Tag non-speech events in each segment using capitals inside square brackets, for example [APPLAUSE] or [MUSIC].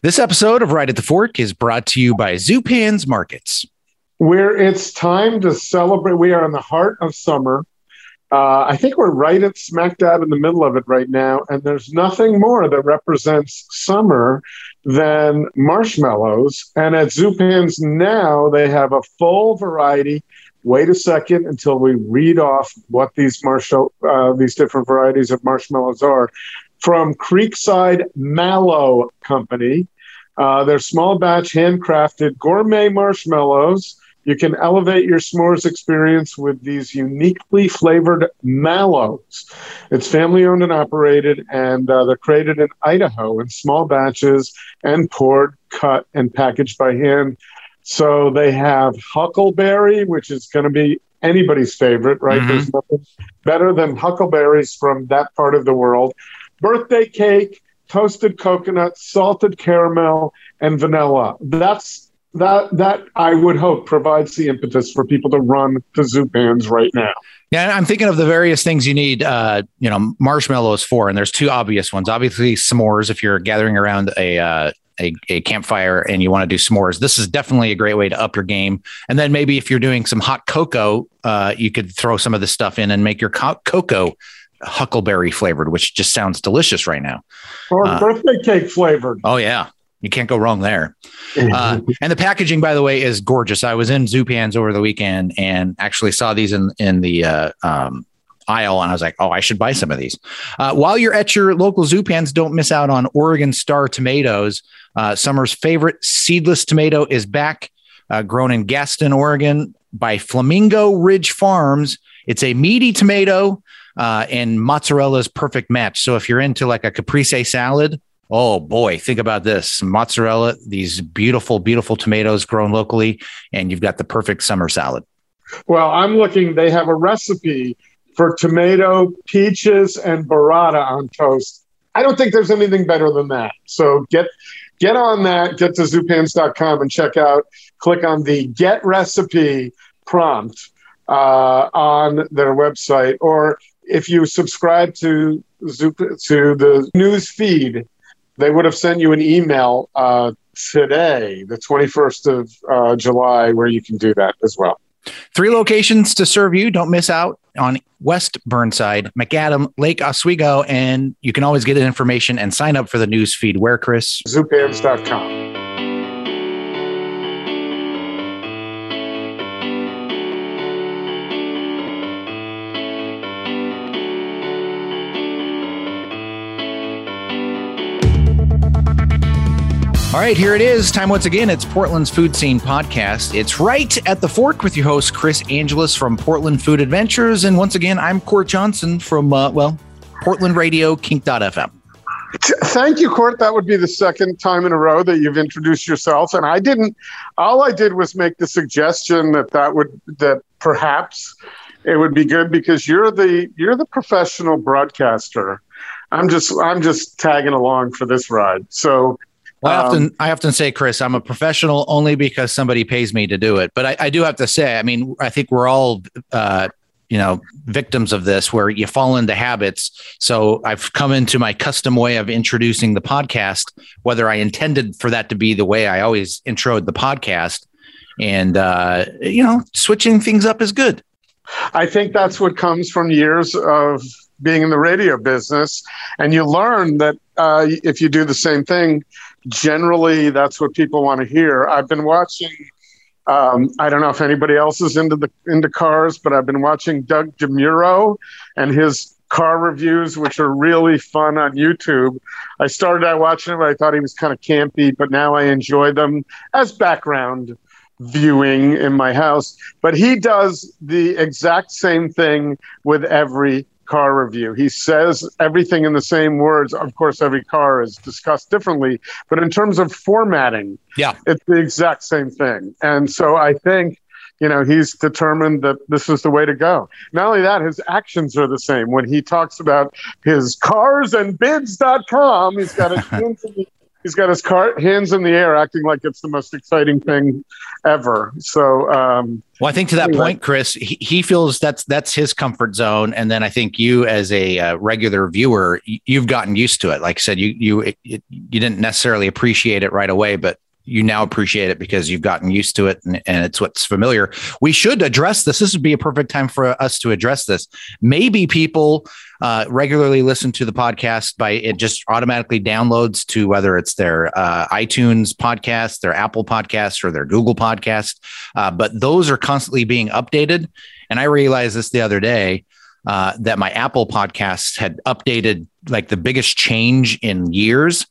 This episode of Right at the Fork is brought to you by Zupan's Markets. Where it's time to celebrate. We are in the heart of summer. Uh, I think we're right at smack dab in the middle of it right now. And there's nothing more that represents summer than marshmallows. And at Zupan's now, they have a full variety. Wait a second until we read off what these marshall, uh, these different varieties of marshmallows are from Creekside Mallow Company. Uh, they're small batch, handcrafted gourmet marshmallows. You can elevate your s'mores experience with these uniquely flavored mallows. It's family owned and operated, and uh, they're created in Idaho in small batches and poured, cut, and packaged by hand. So they have huckleberry, which is going to be anybody's favorite, right? Mm-hmm. There's nothing better than huckleberries from that part of the world birthday cake, toasted coconut, salted caramel, and vanilla. That's that that I would hope provides the impetus for people to run to Zupan's right now. Yeah, I'm thinking of the various things you need, uh, you know, marshmallows for, and there's two obvious ones. Obviously, s'mores if you're gathering around a uh, a, a, campfire and you want to do s'mores, this is definitely a great way to up your game. And then maybe if you're doing some hot cocoa, uh, you could throw some of this stuff in and make your co- cocoa huckleberry flavored, which just sounds delicious right now. Or uh, birthday cake flavored. Oh yeah. You can't go wrong there. Uh, [LAUGHS] and the packaging, by the way, is gorgeous. I was in Zupan's over the weekend and actually saw these in in the uh, um, aisle, and I was like, "Oh, I should buy some of these." Uh, while you're at your local Zupan's, don't miss out on Oregon Star tomatoes. Uh, summer's favorite seedless tomato is back, uh, grown in Gaston, Oregon, by Flamingo Ridge Farms. It's a meaty tomato uh, and mozzarella is perfect match. So if you're into like a caprese salad, oh boy, think about this mozzarella, these beautiful, beautiful tomatoes grown locally, and you've got the perfect summer salad. Well, I'm looking, they have a recipe for tomato, peaches, and burrata on toast. I don't think there's anything better than that. So get get on that, get to zupans.com and check out, click on the get recipe prompt uh, on their website, or if you subscribe to to the news feed, they would have sent you an email uh, today, the 21st of uh, July, where you can do that as well. Three locations to serve you. Don't miss out on West Burnside, Macadam, Lake Oswego, and you can always get information and sign up for the news feed. Where, Chris? Zupans.com. All right, here it is. Time once again. It's Portland's Food Scene Podcast. It's right at the fork with your host, Chris Angelus from Portland Food Adventures. And once again, I'm Court Johnson from, uh, well, Portland Radio, Kink.fm. Thank you, Court. That would be the second time in a row that you've introduced yourself. And I didn't, all I did was make the suggestion that that would, that perhaps it would be good because you're the, you're the professional broadcaster. I'm just, I'm just tagging along for this ride. So, well, I often um, I often say, Chris, I'm a professional only because somebody pays me to do it. But I, I do have to say, I mean, I think we're all uh, you know victims of this where you fall into habits. So i've come into my custom way of introducing the podcast whether i intended for that to be the way i always introed the podcast. And uh, you know switching things up is good. I think that's what comes from years of being in the radio business. And you learn that uh, if you do the same thing generally that's what people want to hear. I've been watching. Um, I don't know if anybody else is into the into cars, but I've been watching Doug DeMuro and his car reviews, which are really fun on YouTube. I started out watching them, I thought he was kind of campy, but now I enjoy them as background viewing in my house. But he does the exact same thing with every car review. He says everything in the same words. Of course, every car is discussed differently, but in terms of formatting, yeah, it's the exact same thing. And so I think you know he's determined that this is the way to go not only that his actions are the same when he talks about his cars and bids.com he's got a [LAUGHS] he's got his cart hands in the air, acting like it's the most exciting thing ever. So, um, well, I think to that anyway. point, Chris, he, he, feels that's that's his comfort zone, and then I think you, as a uh, regular viewer, you've gotten used to it. Like I said, you you it, you didn't necessarily appreciate it right away, but you now appreciate it because you've gotten used to it and, and, it's what's familiar. We should address this. This would be a perfect time for us to address this. Maybe people uh, regularly listen to the podcast by it just automatically downloads to whether it's their uh, iTunes podcast, their Apple podcast, or their Google podcast. Uh, but those are constantly being updated. And I realized this the other day. Uh, that my Apple podcasts had updated like the biggest change in years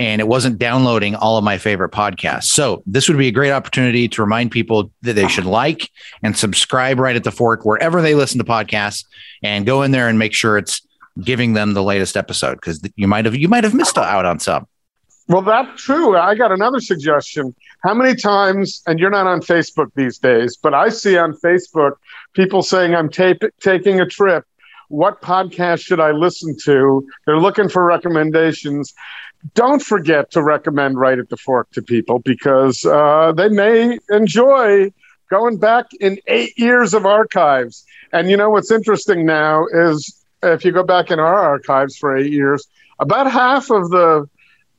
and it wasn't downloading all of my favorite podcasts. So this would be a great opportunity to remind people that they should like and subscribe right at the fork wherever they listen to podcasts and go in there and make sure it's giving them the latest episode because you might have you might have missed out on some. Well, that's true. I got another suggestion. How many times, and you're not on Facebook these days, but I see on Facebook people saying, I'm tape, taking a trip. What podcast should I listen to? They're looking for recommendations don't forget to recommend Right at the Fork to people because uh, they may enjoy going back in eight years of archives. And you know what's interesting now is if you go back in our archives for eight years, about half of the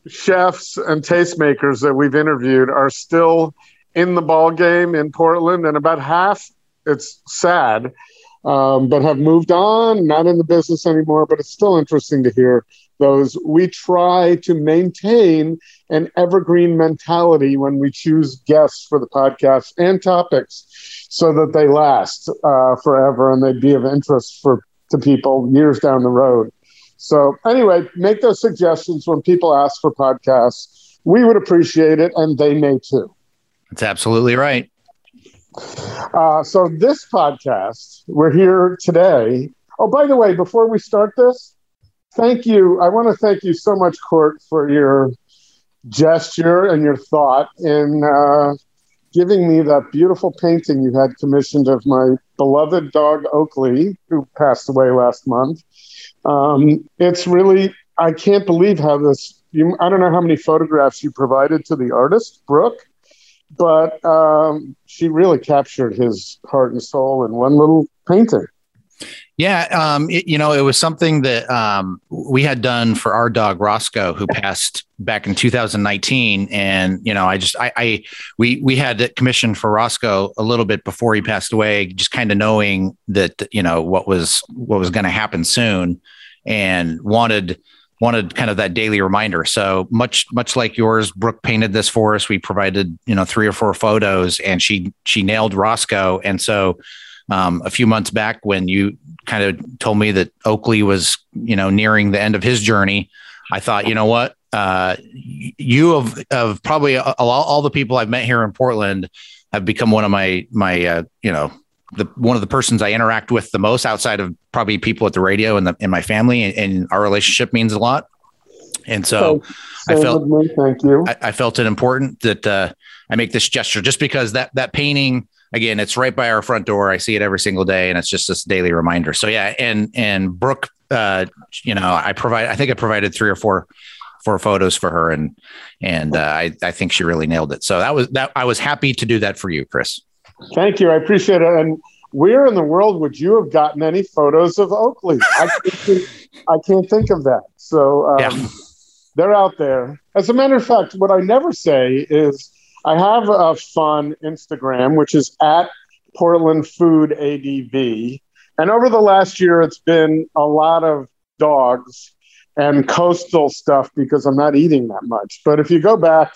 chefs and tastemakers that we've interviewed are still in the ball game in Portland, and about half, it's sad, um, but have moved on, not in the business anymore. But it's still interesting to hear those, we try to maintain an evergreen mentality when we choose guests for the podcast and topics so that they last uh, forever and they be of interest for to people years down the road. So anyway, make those suggestions when people ask for podcasts. We would appreciate it, and they may too. That's absolutely right. Uh, so this podcast, we're here today. Oh, by the way, before we start this, thank you. I want to thank you so much, Court, for your gesture and your thought in uh, giving me that beautiful painting you had commissioned of my beloved dog Oakley, who passed away last month. Um, it's really, I can't believe how this, you, I don't know how many photographs you provided to the artist, Brooke, but um, she really captured his heart and soul in one little painting. Yeah, um, it, you know, it was something that um, we had done for our dog Roscoe, who passed back in 2019, and you know, I just, I, I we we had it commissioned for Roscoe a little bit before he passed away, just kind of knowing that you know what was what was going to happen soon, and wanted wanted kind of that daily reminder. So much much like yours, Brooke painted this for us. We provided you know three or four photos, and she she nailed Roscoe, and so. Um, a few months back when you kind of told me that Oakley was, you know, nearing the end of his journey, I thought, you know what, uh, you of of probably all, all, the people I've met here in Portland have become one of my my uh, you know the one of the persons I interact with the most outside of probably people at the radio and the in my family and, and, our relationship means a lot. And so, I felt thank you. I, I, felt it important that uh, I make this gesture just because that that painting again, it's right by our front door. I see it every single day, and it's just this daily reminder. So yeah, and and Brooke, uh, you know, I provide. I think I provided three or four four photos for her, and and uh, I I think she really nailed it. So that was that. I was happy to do that for you, Chris. Thank you. I appreciate it. And where in the world would you have gotten any photos of Oakley? I can't [LAUGHS] think, I can't think of that. So um, yeah. they're out there. As a matter of fact, what I never say is I have a fun Instagram, which is at Portland Food ADV. And over the last year, it's been a lot of dogs and coastal stuff because I'm not eating that much. But if you go back,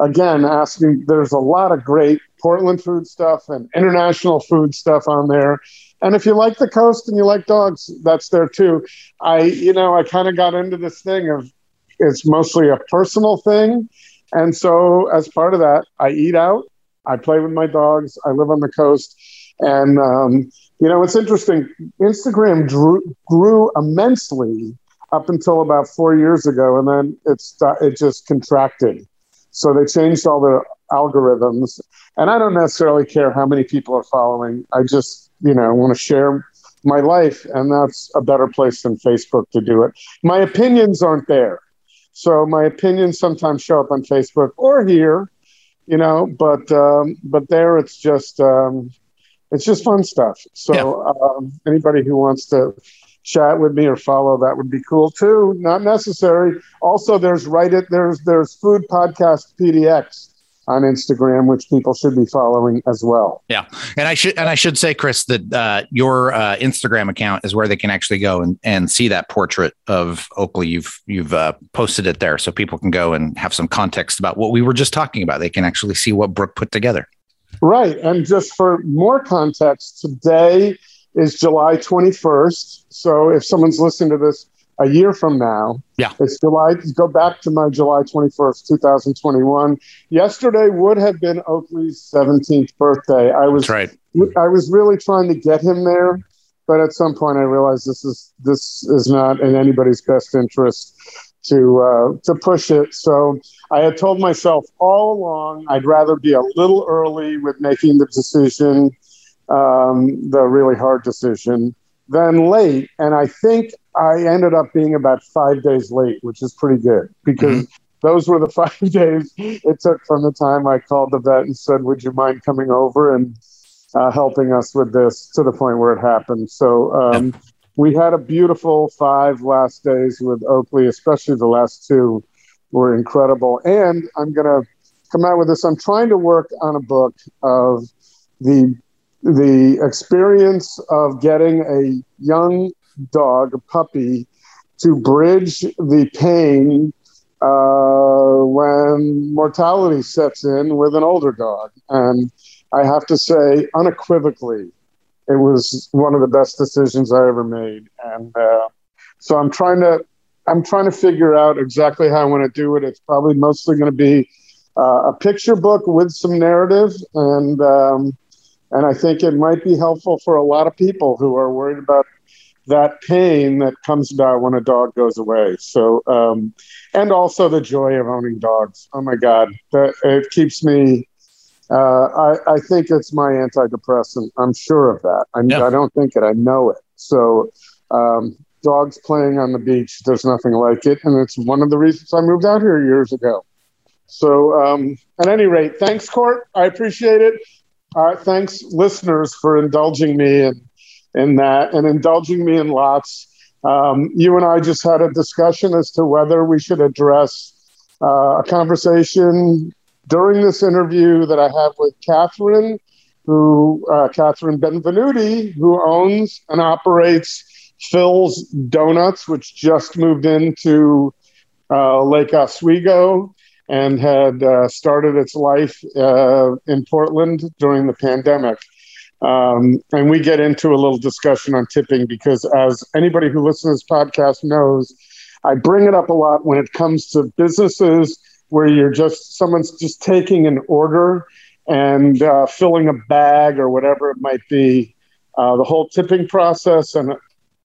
again, asking, there's a lot of great Portland food stuff and international food stuff on there. And if you like the coast and you like dogs, that's there too. I, you know, I kind of got into this thing of it's mostly a personal thing and so, as part of that, I eat out, I play with my dogs, I live on the coast. And, um, you know, it's interesting. Instagram drew, grew immensely up until about four years ago, and then it's, it just contracted. So they changed all the algorithms. And I don't necessarily care how many people are following. I just, you know, want to share my life, and that's a better place than Facebook to do it. My opinions aren't there. So my opinions sometimes show up on Facebook or here, you know, but um, but there it's just um, it's just fun stuff. So yeah. um, anybody who wants to chat with me or follow that would be cool too. Not necessary. Also, there's write it. There's there's food podcast PDX on Instagram, which people should be following as well. Yeah, and I should and I should say, Chris, that uh, your uh, Instagram account is where they can actually go and, and see that portrait of Oakley. You've you've uh, posted it there, so people can go and have some context about what we were just talking about. They can actually see what Brooke put together. Right, and just for more context, today is July 21st. So if someone's listening to this a year from now. Yeah. It's July. Go back to my July 21st, 2021. Yesterday would have been Oakley's 17th birthday. I was right. I was really trying to get him there, but at some point I realized this is this is not in anybody's best interest to uh, to push it. So I had told myself all along I'd rather be a little early with making the decision, um, the really hard decision, than late. And I think I ended up being about five days late, which is pretty good because mm-hmm. those were the [LAUGHS] five days it took from the time I called the vet and said, Would you mind coming over and uh, helping us with this to the point where it happened? So um, we had a beautiful five last days with Oakley, especially the last two were incredible. And I'm going to come out with this. I'm trying to work on a book of the the experience of getting a young dog, a puppy, to bridge the pain uh, when mortality sets in with an older dog. And I have to say, unequivocally, it was one of the best decisions I ever made. And uh, so I'm trying to. I'm trying to figure out exactly how I want to do it. It's probably mostly going to be uh, a picture book with some narrative, and um, and I think it might be helpful for a lot of people who are worried about that pain that comes about when a dog goes away. So, um, and also the joy of owning dogs. Oh my God, that it keeps me. Uh, I, I think it's my antidepressant. I'm sure of that. I, yeah. I don't think it. I know it. So, um, dogs playing on the beach. There's nothing like it, and it's one of the reasons I moved out here years ago. So, um, at any rate, thanks, Court. I appreciate it. Uh, thanks, listeners, for indulging me and in that and indulging me in lots. Um, you and I just had a discussion as to whether we should address uh, a conversation during this interview that I have with Katherine, who uh, Katherine Benvenuti, who owns and operates Fills Donuts, which just moved into uh, Lake Oswego and had uh, started its life uh, in Portland during the pandemic. Um, and we get into a little discussion on tipping because, as anybody who listens to this podcast knows, I bring it up a lot when it comes to businesses where you're just someone's just taking an order and uh, filling a bag or whatever it might be. Uh, the whole tipping process, and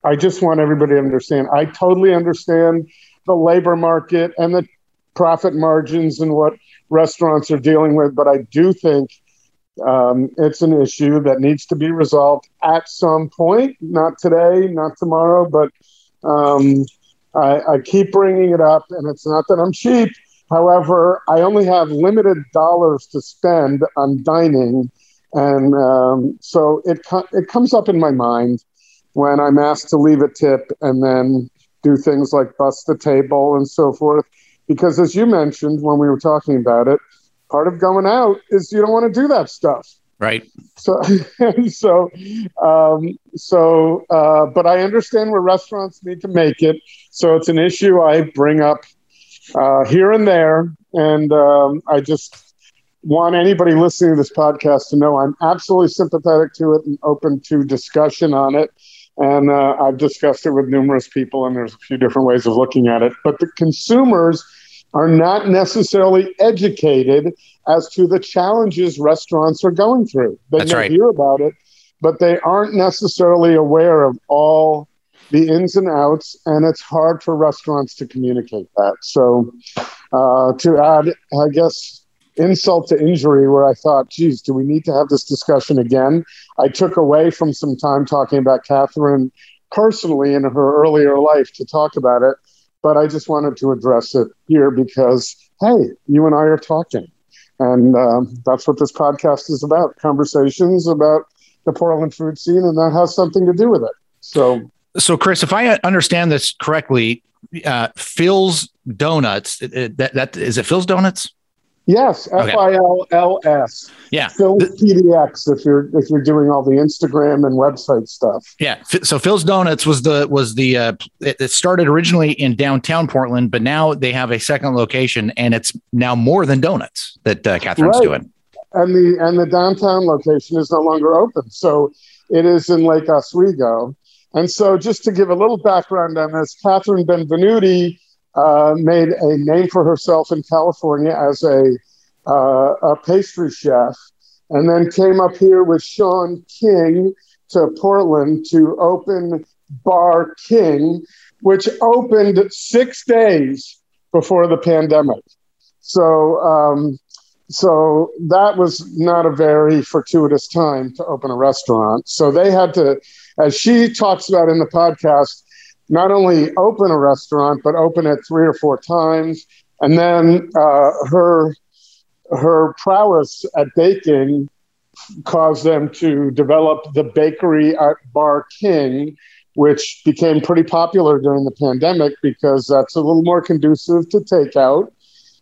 I just want everybody to understand. I totally understand the labor market and the profit margins and what restaurants are dealing with, but I do think um, it's an issue that needs to be resolved at some point, not today, not tomorrow, but um, I, I keep bringing it up, and it's not that I'm cheap. However, I only have limited dollars to spend on dining, and um, so it it comes up in my mind when I'm asked to leave a tip and then do things like bust the table and so forth. Because as you mentioned when we were talking about it, part of going out is you don't want to do that stuff. Right. So, [LAUGHS] so, um, so, uh, but I understand where restaurants need to make it. So it's an issue I bring up uh, here and there. And um, I just want anybody listening to this podcast to know I'm absolutely sympathetic to it and open to discussion on it. And uh, I've discussed it with numerous people, and there's a few different ways of looking at it. But the consumers are not necessarily educated as to the challenges restaurants are going through. They That's may right. hear about it, but they aren't necessarily aware of all the ins and outs, and it's hard for restaurants to communicate that. So, uh, to add, I guess, insult to injury, where I thought, geez, do we need to have this discussion again? I took away from some time talking about Katherine personally in her earlier life to talk about it but I just wanted to address it here because, hey, you and I are talking. And um, that's what this podcast is about conversations about the Portland food scene, and that has something to do with it. So, so Chris, if I understand this correctly, uh, Fills Donuts, that, that is it Fills Donuts? Yes, F I L L S. Yeah, Phil PDX. If you're if you're doing all the Instagram and website stuff. Yeah. So Fills Donuts was the was the uh, it started originally in downtown Portland, but now they have a second location, and it's now more than donuts that uh, Katherine's right. doing. And the and the downtown location is no longer open, so it is in Lake Oswego. And so, just to give a little background on this, Katherine Benvenuti uh, made a name for herself in California as a, uh, a pastry chef, and then came up here with Sean King to Portland to open Bar King, which opened six days before the pandemic. So, um, so that was not a very fortuitous time to open a restaurant. So they had to, as she talks about in the podcast, not only open a restaurant, but open it three or four times. And then uh, her her prowess at baking caused them to develop the bakery at Bar King, which became pretty popular during the pandemic because that's a little more conducive to takeout.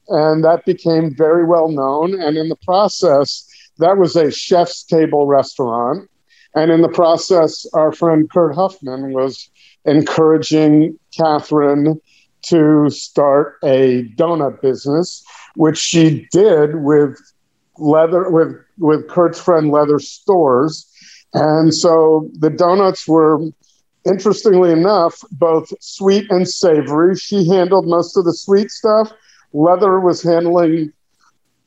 And that became very well known. And in the process, that was a ChefStable restaurant. And in the process, our friend Kurt Huffman was encouraging Katherine to start a donut business, which she did with leather with with Kurt's friend Leather Storrs. And so the donuts were interestingly enough both sweet and savory. She handled most of the sweet stuff. Leather was handling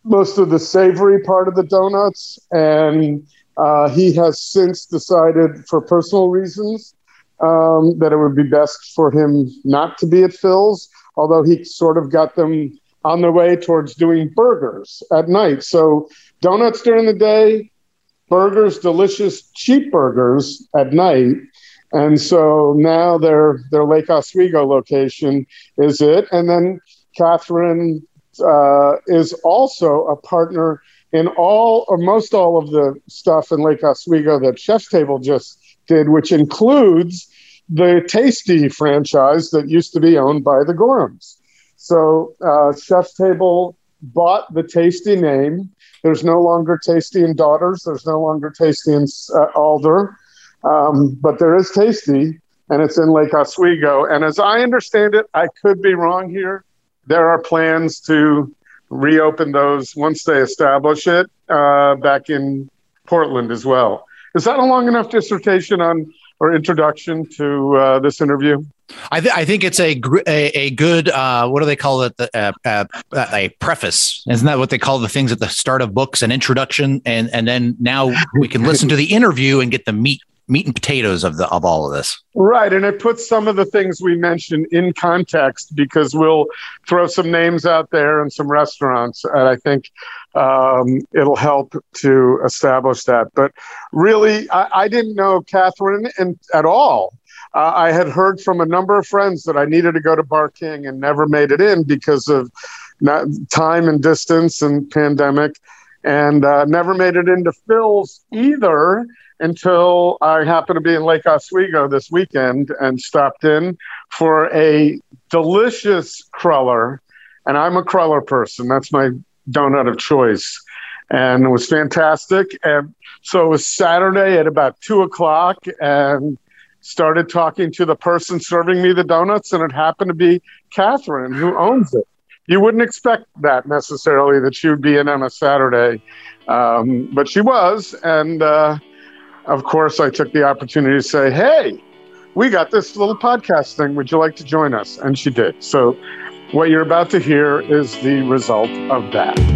most of the savory part of the donuts and uh, he has since decided, for personal reasons, um, that it would be best for him not to be at Fills, although he sort of got them on their way towards doing burgers at night. So donuts during the day, burgers, delicious cheap burgers at night. And so now their their Lake Oswego location is it. And then Katherine uh, is also a partner in all or most all of the stuff in Lake Oswego that ChefStable just did, which includes the Tasty franchise that used to be owned by the Gorhams. So uh, ChefStable bought the Tasty name. There's no longer Tasty and Daughters. There's no longer Tasty and uh, Alder, um, but there is Tasty, and it's in Lake Oswego. And as I understand it, I could be wrong here. There are plans to reopen those once they establish it uh, back in Portland as well. Is that a long enough dissertation on or introduction to uh, this interview? I, th- I, think it's a a, a good uh, what do they call it? The, uh, uh, a preface. Isn't that what they call the things at the start of books an introduction? And and then now we can listen to the interview and get the meat meat and potatoes of the of all of this. Right, and it puts some of the things we mentioned in context because we'll throw some names out there and some restaurants, and I think um, it'll help to establish that. But really, I, I didn't know Katherine in, at all. Uh, I had heard from a number of friends that I needed to go to Bar King and never made it in because of time and distance and pandemic, and uh, never made it into Fills either until I happened to be in Lake Oswego this weekend and stopped in for a delicious cruller. And I'm a cruller person. That's my donut of choice. And it was fantastic. And so it was Saturday at about two o'clock and started talking to the person serving me the donuts. And it happened to be Katherine, who owns it. You wouldn't expect that necessarily that she would be in on a Saturday. Um, but she was. And, uh, of course, I took the opportunity to say, hey, we got this little podcast thing. Would you like to join us? And she did. So, what you're about to hear is the result of that.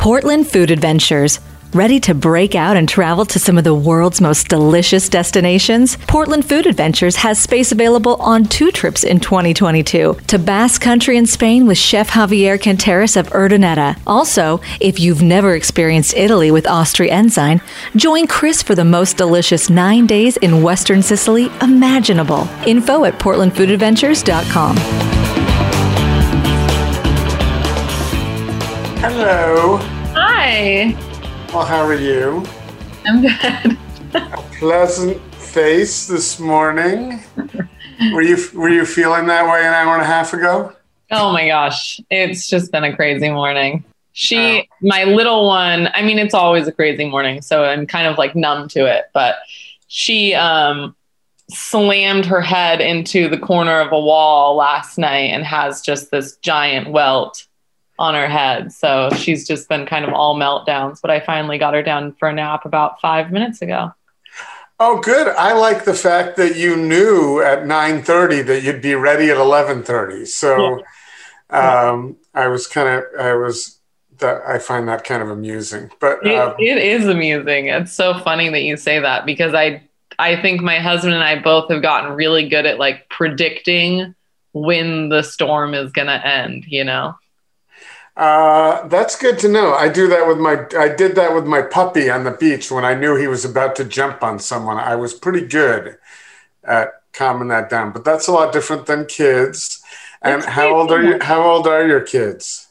Portland Food Adventures. Ready to break out and travel to some of the world's most delicious destinations? Portland Food Adventures has space available on two trips in 2022 to Basque Country in Spain with Chef Javier Canteras of Urdaneta. Also, if you've never experienced Italy with Austria Ensign, join Chris for the most delicious nine days in Western Sicily imaginable. Info at portlandfoodadventures.com. Hello. Hi. Well, how are you? I'm good. [LAUGHS] A Pleasant face this morning. were you were you feeling that way an hour and a half ago? Oh my gosh. It's just been a crazy morning. She, Oh. my little one, I mean, it's always a crazy morning, so I'm kind of like numb to it, but she um, slammed her head into the corner of a wall last night and has just this giant welt on her head. So she's just been kind of all meltdowns, but I finally got her down for a nap about five minutes ago. Oh, good. I like the fact that you knew at nine thirty that you'd be ready at eleven thirty. So, um, I was kind of I was that I find that kind of amusing. But It, um, it is amusing. It's so funny that you say that because I I think my husband and I both have gotten really good at like predicting when the storm is going to end, you know. Uh, that's good to know. I do that with my. I did that with my puppy on the beach when I knew he was about to jump on someone. I was pretty good at calming that down. But that's a lot different than kids. And how old are you? How old are your kids?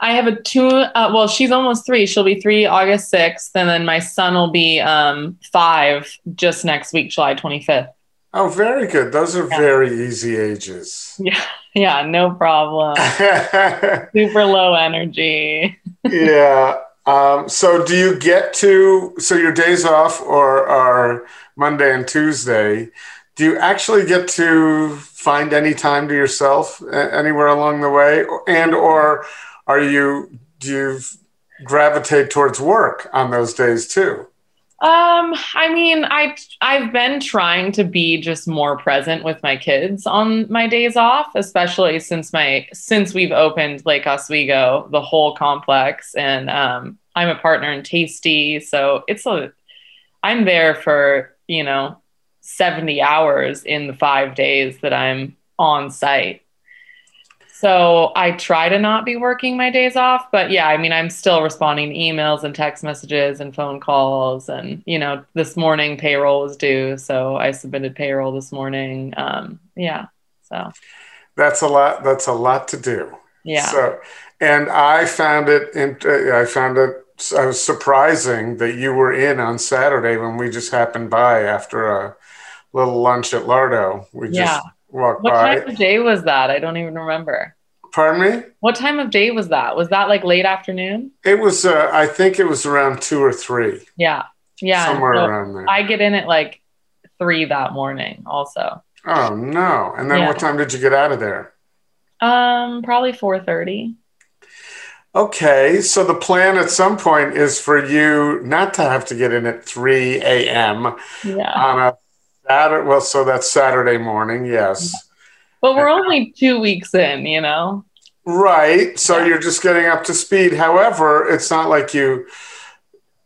I have a two uh, well, she's almost 3. She'll be 3 August 6th and then my son will be um 5 just next week July 25th. Oh, very good. Those are Yeah. very easy ages. Yeah. Yeah, no problem. [LAUGHS] Super low energy. yeah. Um, so do you get to so your days off or are Monday and Tuesday? Do you actually get to find any time to yourself anywhere along the way, and or are you do you gravitate towards work on those days too? Um, I mean, I I've been trying to be just more present with my kids on my days off, especially since my since we've opened Lake Oswego, the whole complex, and um, I'm a partner in Tasty, so it's a I'm there for you know 70 hours in the five days that I'm on site. So I try to not be working my days off, but yeah, I mean, I'm still responding to emails and text messages and phone calls. And, you know, this morning payroll was due. So I submitted payroll this morning. Um, yeah. So, That's a lot. That's a lot to do. yeah. So, and I found it. In, uh, I found it. I was surprising that you were in on Saturday when we just happened by after a little lunch at Lardo. We just Walked what by. time of day was that? I don't even remember. Pardon me. What time of day was that? Was that like late afternoon? It was. Uh, I think it was around two or three, Yeah. Yeah. somewhere So around there. I get in at like three that morning also. oh no! And then Yeah. what time did you get out of there? Um, probably 4.30. Okay, so the plan at some point is for you not to have to get in at three a.m. Yeah. on a Saturday. Well, so that's Saturday morning. Yes. But we're only two weeks in, you know? Right. So Yeah. you're just getting up to speed. However, it's not like you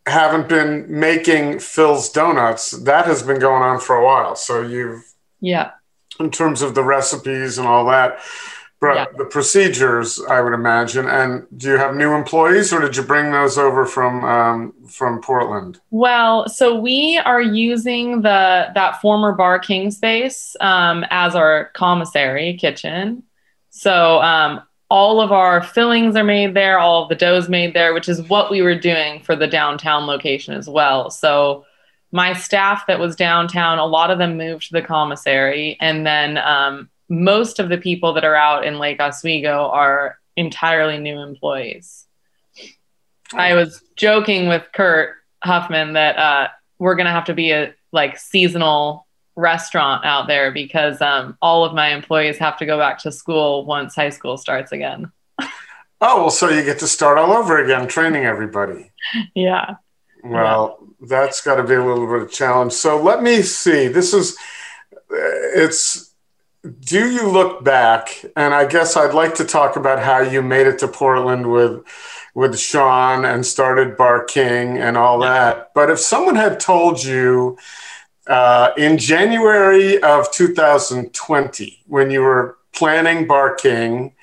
haven't been making Fills donuts. That has been going on for a while. So you've, Yeah. in terms of the recipes and all that, but Yeah. the procedures, I would imagine. And do you have new employees, or did you bring those over from um, from Portland? Well, so we are using the that former Bar King space um, as our commissary kitchen. So um, all of our fillings are made there, all of the doughs made there, which is what we were doing for the downtown location as well. So my staff that was downtown, a lot of them moved to the commissary, and then um, most of the people that are out in Lake Oswego are entirely new employees. I was joking with Kurt Huffman that uh, we're gonna have to be a like seasonal restaurant out there because um, all of my employees have to go back to school once high school starts again. [LAUGHS] Oh, well, so you get to start all over again, training everybody. [LAUGHS] Yeah. Well, yeah. that's got to be a little bit of a challenge. So let me see. This is, it's, do you look back? And I guess I'd like to talk about how you made it to Portland with, with Sean and started Bar King and all that. But if someone had told you uh, in January of 2020, when you were planning Bar King,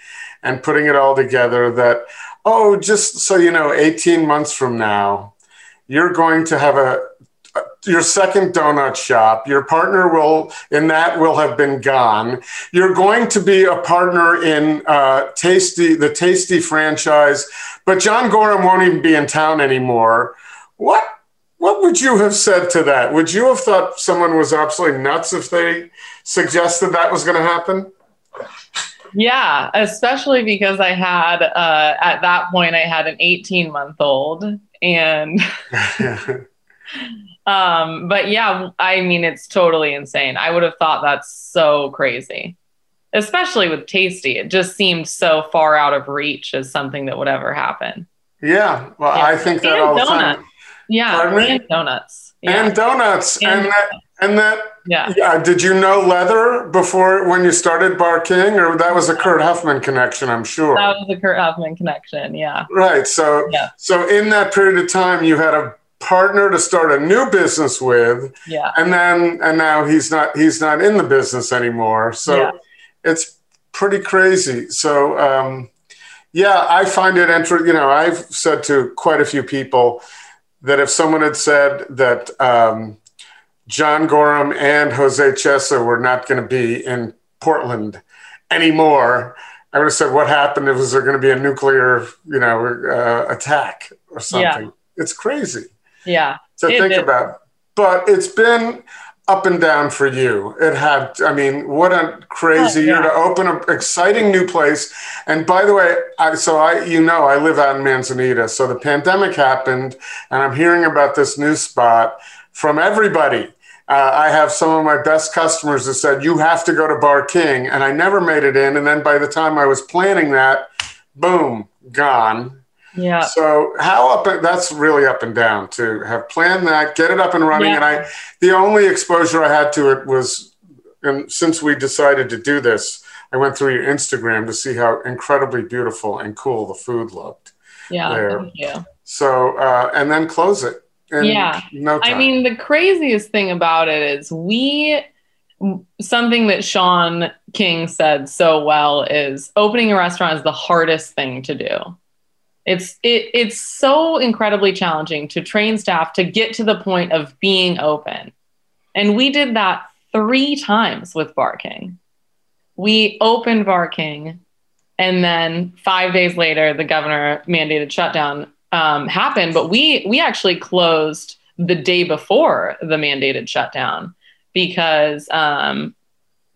and putting it all together that, oh, just so you know, 18 months from now, you're going to have a, your second donut shop your partner will in that will have been gone. You're going to be a partner in uh, tasty the tasty franchise but john gorham won't even be in town anymore. What what would you have said to that? Would you have thought someone was absolutely nuts if they suggested that was going to happen? Yeah, especially because I had uh, at that point I had an 18 month old and [LAUGHS] [LAUGHS] um but yeah, I mean it's totally insane. I would have thought that's so crazy. Especially with Tasty. It just seemed so far out of reach as something that would ever happen. Yeah. Well, yeah. I think that and all donuts. the time. Yeah, and donuts. Yeah. And donuts. And, and that and that, yeah. yeah. Did you know leather before when you started Bar King, or that was a Kurt Huffman connection? I'm sure that was a Kurt Huffman connection. Yeah. Right. So, yeah. so in that period of time, you had a partner to start a new business with. Yeah. And then, and now he's not he's not in the business anymore. So, yeah. it's pretty crazy. So, um, yeah, I find it interesting. You know, I've said to quite a few people that if someone had said that. Um, John Gorham and Jose Chesa were not going to be in Portland anymore. I would have said, "What happened? Was there going to be a nuclear, you know, uh, attack or something?" Yeah. It's crazy. Yeah. To think did. about, but it's been up and down for you. It had, I mean, what a crazy oh, yeah. year to open an exciting new place. And by the way, I, so I, you know, I live out in Manzanita. So the pandemic happened, and I'm hearing about this new spot from everybody. Uh, I have some of my best customers that said, You have to go to Bar King. And I never made it in. And then by the time I was planning that, boom, gone. Yeah. So how up that's really up and down to have planned that, get it up and running. Yeah. And I the only exposure I had to it was and since we decided to do this, I went through your Instagram to see how incredibly beautiful and cool the food looked. Yeah. There. Thank you. So uh, and then close it yeah. No I mean, the craziest thing about it is we something that Sean King said so well is opening a restaurant is the hardest thing to do. It's it it's so incredibly challenging to train staff to get to the point of being open. And we did that 3 times with Bar King. We opened Bar King and then 5 days later the governor mandated shutdown um, happened, but we we actually closed the day before the mandated shutdown because um,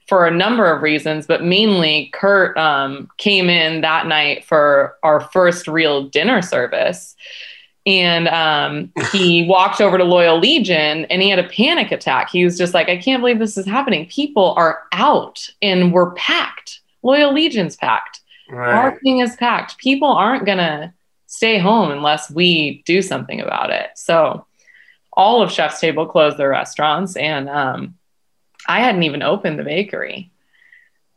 for a number of reasons, but mainly Kurt um, came in that night for our first real dinner service. And um, he [LAUGHS] walked over to Loyal Legion and he had a panic attack. He was just like, I can't believe this is happening. People are out and we're packed. Loyal Legion's packed. Right. Parking is packed. People aren't going to stay home unless we do something about it. So all of ChefStable closed their restaurants, and um, I hadn't even opened the bakery.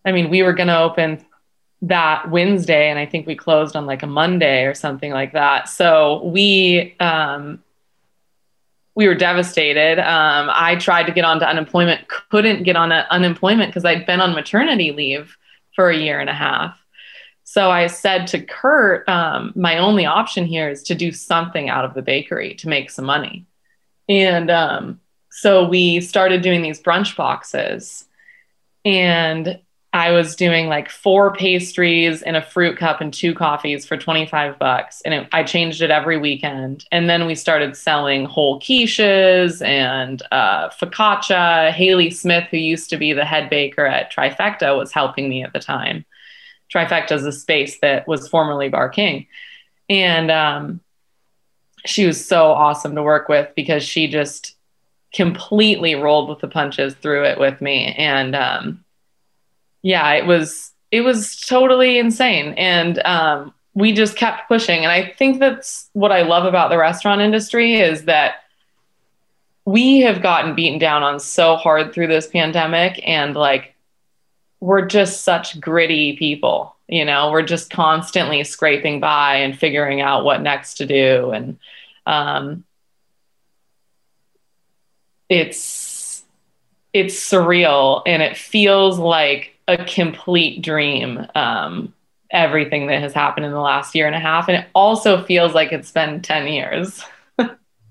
I mean, we were going to open that Wednesday, and I think we closed on like a Monday or something like that. So we um, we were devastated. Um, I tried to get onto unemployment, couldn't get on unemployment because I'd been on maternity leave for a year and a half. So I said to Kurt, um, my only option here is to do something out of the bakery to make some money. And um, so we started doing these brunch boxes. And I was doing like four pastries and a fruit cup and two coffees for 25 bucks. And it, I changed it every weekend. And then we started selling whole quiches and uh, focaccia. Haley Smith, who used to be the head baker at Trifecta, was helping me at the time. Trifecta is a space that was formerly Bar King. And um, she was so awesome to work with because she just completely rolled with the punches through it with me. And um, yeah, it was it was totally insane. And um, we just kept pushing. And I think that's what I love about the restaurant industry is that we have gotten beaten down on so hard through this pandemic and like we're just such gritty people you know we're just constantly scraping by and figuring out what next to do and um, it's it's surreal and it feels like a complete dream um, everything that has happened in the last year and a half. And it also feels like it's been 10 years.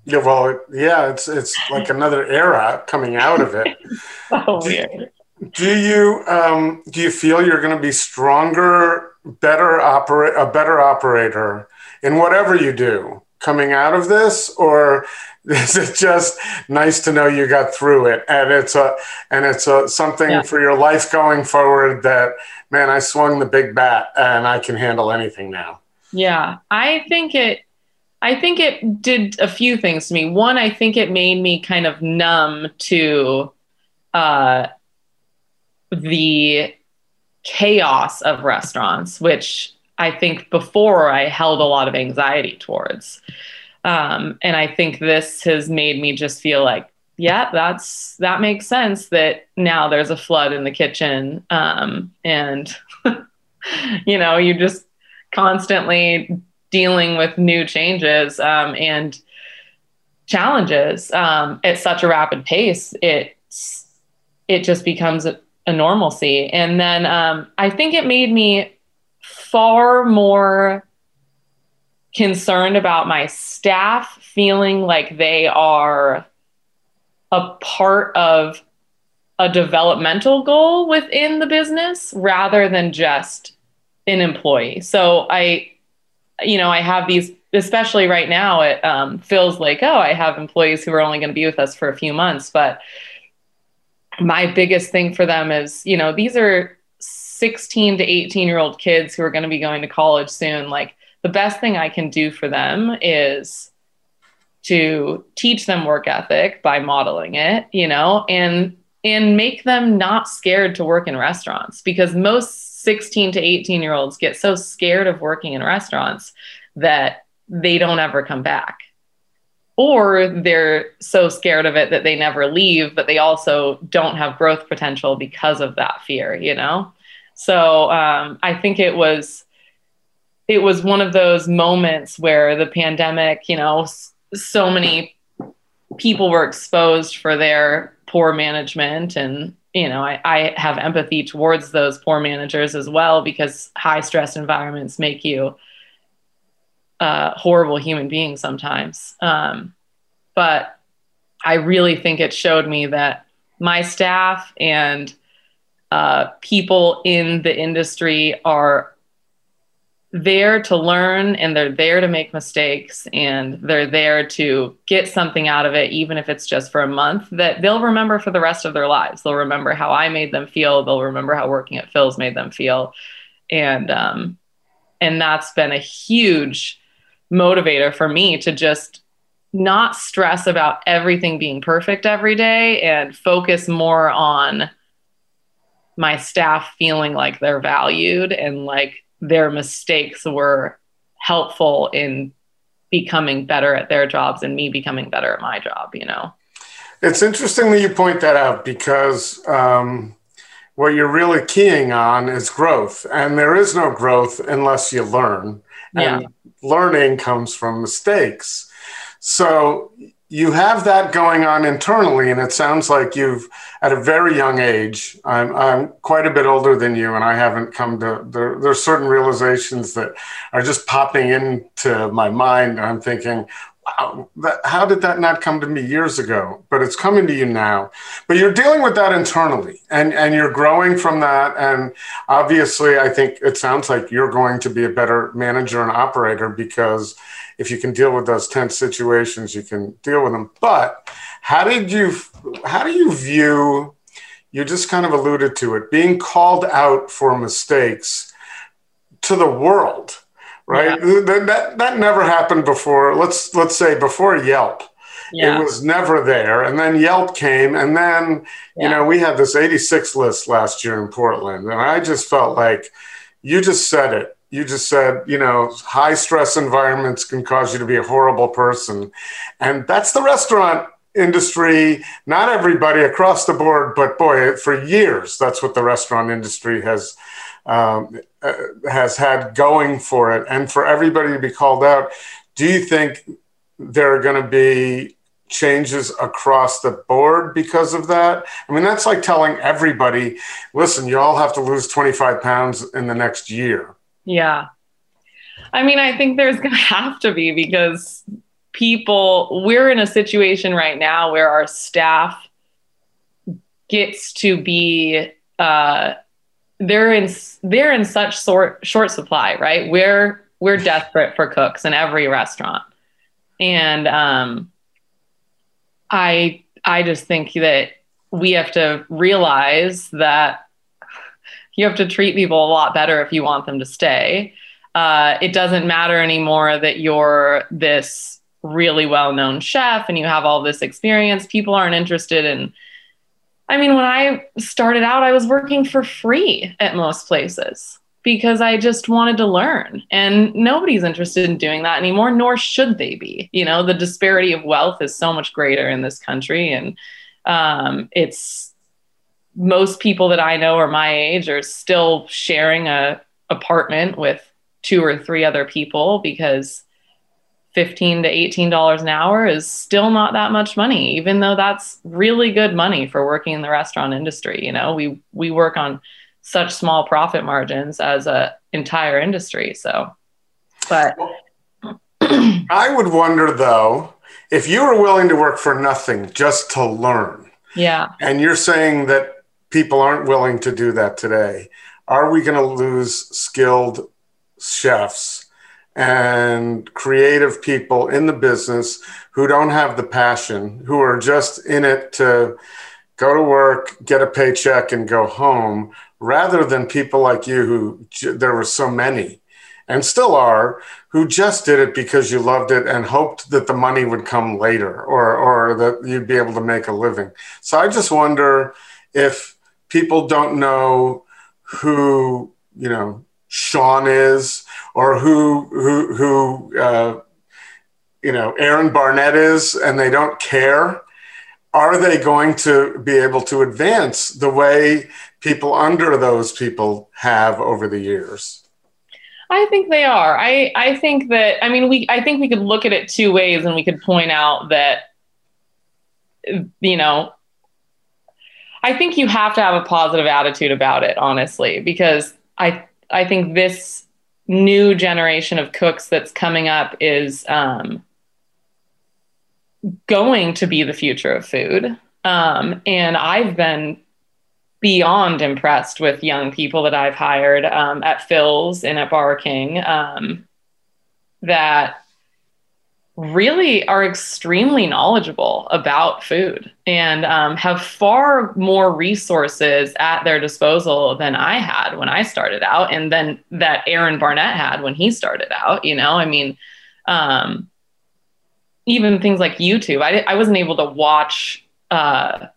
Yeah well yeah it's it's like another era coming out of it. [LAUGHS] So weird. Do you um, do you feel you're going to be stronger, better operate a better operator in whatever you do coming out of this, or is just nice to know you got through it and it's a and it's a something yeah. for your life going forward that man I swung the big bat and I can handle anything now. Yeah, I think it I think it did a few things to me. One, I think it made me kind of numb to uh, the chaos of restaurants, which I think before I held a lot of anxiety towards. Um, and I think this has made me just feel like, yeah, that's that makes sense that now there's a flood in the kitchen. Um, and [LAUGHS] you know, you just constantly dealing with new changes um, and challenges um, at such a rapid pace. It's it just becomes a normalcy. And then um, I think it made me far more concerned about my staff feeling like they are a part of a developmental goal within the business rather than just an employee. So I, you know, I have these, especially right now, it um, feels like, oh, I have employees who are only going to be with us for a few months, but my biggest thing for them is, you know, these are 16 to 18 year old kids who are going to be going to college soon. Like the best thing I can do for them is to teach them work ethic by modeling it, you know, and and make them not scared to work in restaurants because most 16 to 18 year olds get so scared of working in restaurants that they don't ever come back. Or they're so scared of it that they never leave but they also don't have growth potential because of that fear you know? So um, i think it was it was one of those moments where the pandemic you know so many people were exposed for their poor management and you know I, I have empathy towards those poor managers as well because high stress environments make you uh, horrible human being sometimes. Um, but I really think it showed me that my staff and uh, people in the industry are there to learn and they're there to make mistakes and they're there to get something out of it, even if it's just for a month, that they'll remember for the rest of their lives. They'll remember how I made them feel. They'll remember how working at Fills made them feel. And, um, and that's been a huge motivator for me to just not stress about everything being perfect every day and focus more on my staff feeling like they're valued and like their mistakes were helpful in becoming better at their jobs and me becoming better at my job, you know? It's interesting that you point that out because um, what you're really keying on is growth, and there is no growth unless you learn. Yeah. And learning comes from mistakes. So you have that going on internally, and it sounds like you've, at a very young age, I'm, I'm quite a bit older than you, and I haven't come to, there, there's certain realizations that are just popping into my mind. I'm thinking, wow, that, how did that not come to me years ago? But it's coming to you now. But you're dealing with that internally and, and you're growing from that. And obviously, I think it sounds like you're going to be a better manager and operator because if you can deal with those tense situations, you can deal with them. But how did you, how do you view, you just kind of alluded to it, being called out for mistakes to the world? right? Yeah. That, that that never happened before. Let's let's say before Yelp. Yeah. It was never there. And then Yelp came. And then, yeah. you know, we had this 86 list last year in Portland. And I just felt like you just said it. You just said, you know, high stress environments can cause you to be a horrible person. And that's the restaurant industry, not everybody across the board, but boy, for years, that's what the restaurant industry has um, uh, has had going for it. And for everybody to be called out, do you think there are going to be changes across the board because of that? I mean, that's like telling everybody, listen, you all have to lose 25 pounds in the next year. Yeah. I mean, I think there's going [LAUGHS] to have to be because people, we're in a situation right now where our staff gets to be, uh, they're in they're in such sort short supply, right? We're we're [LAUGHS] desperate for cooks in every restaurant, and um, I I just think that we have to realize that you have to treat people a lot better if you want them to stay. Uh, it doesn't matter anymore that you're this really well known chef and you have all this experience. People aren't interested in. I mean, when I started out, I was working for free at most places because I just wanted to learn. And nobody's interested in doing that anymore, nor should they be. You know, the disparity of wealth is so much greater in this country. And um, it's most people that I know are my age are still sharing a apartment with two or three other people because 15 to 18 dollars an hour is still not that much money even though that's really good money for working in the restaurant industry you know we we work on such small profit margins as a entire industry. So, but I would wonder though, if you were willing to work for nothing just to learn. Yeah. And you're saying that people aren't willing to do that today. Are we going to lose skilled chefs and creative people in the business who don't have the passion, who are just in it to go to work, get a paycheck, and go home, rather than people like you who there were so many and still are who just did it because you loved it and hoped that the money would come later or or that you'd be able to make a living so i just wonder if people don't know who you know sean is or who who who uh, you know aaron barnett is and they don't care are they going to be able to advance the way people under those people have over the years? I think they are. I, I think that, I mean, we, I think we could look at it two ways and we could point out that, you know, I think you have to have a positive attitude about it, honestly, because I, I think this new generation of cooks that's coming up is, um, going to be the future of food. Um, and I've been beyond impressed with young people that I've hired um, at Fills and at Bar King um, that really are extremely knowledgeable about food and um, have far more resources at their disposal than I had when I started out, and then that Aaron Barnett had when he started out. You know, I mean, um, even things like YouTube. I, I wasn't able to watch uh,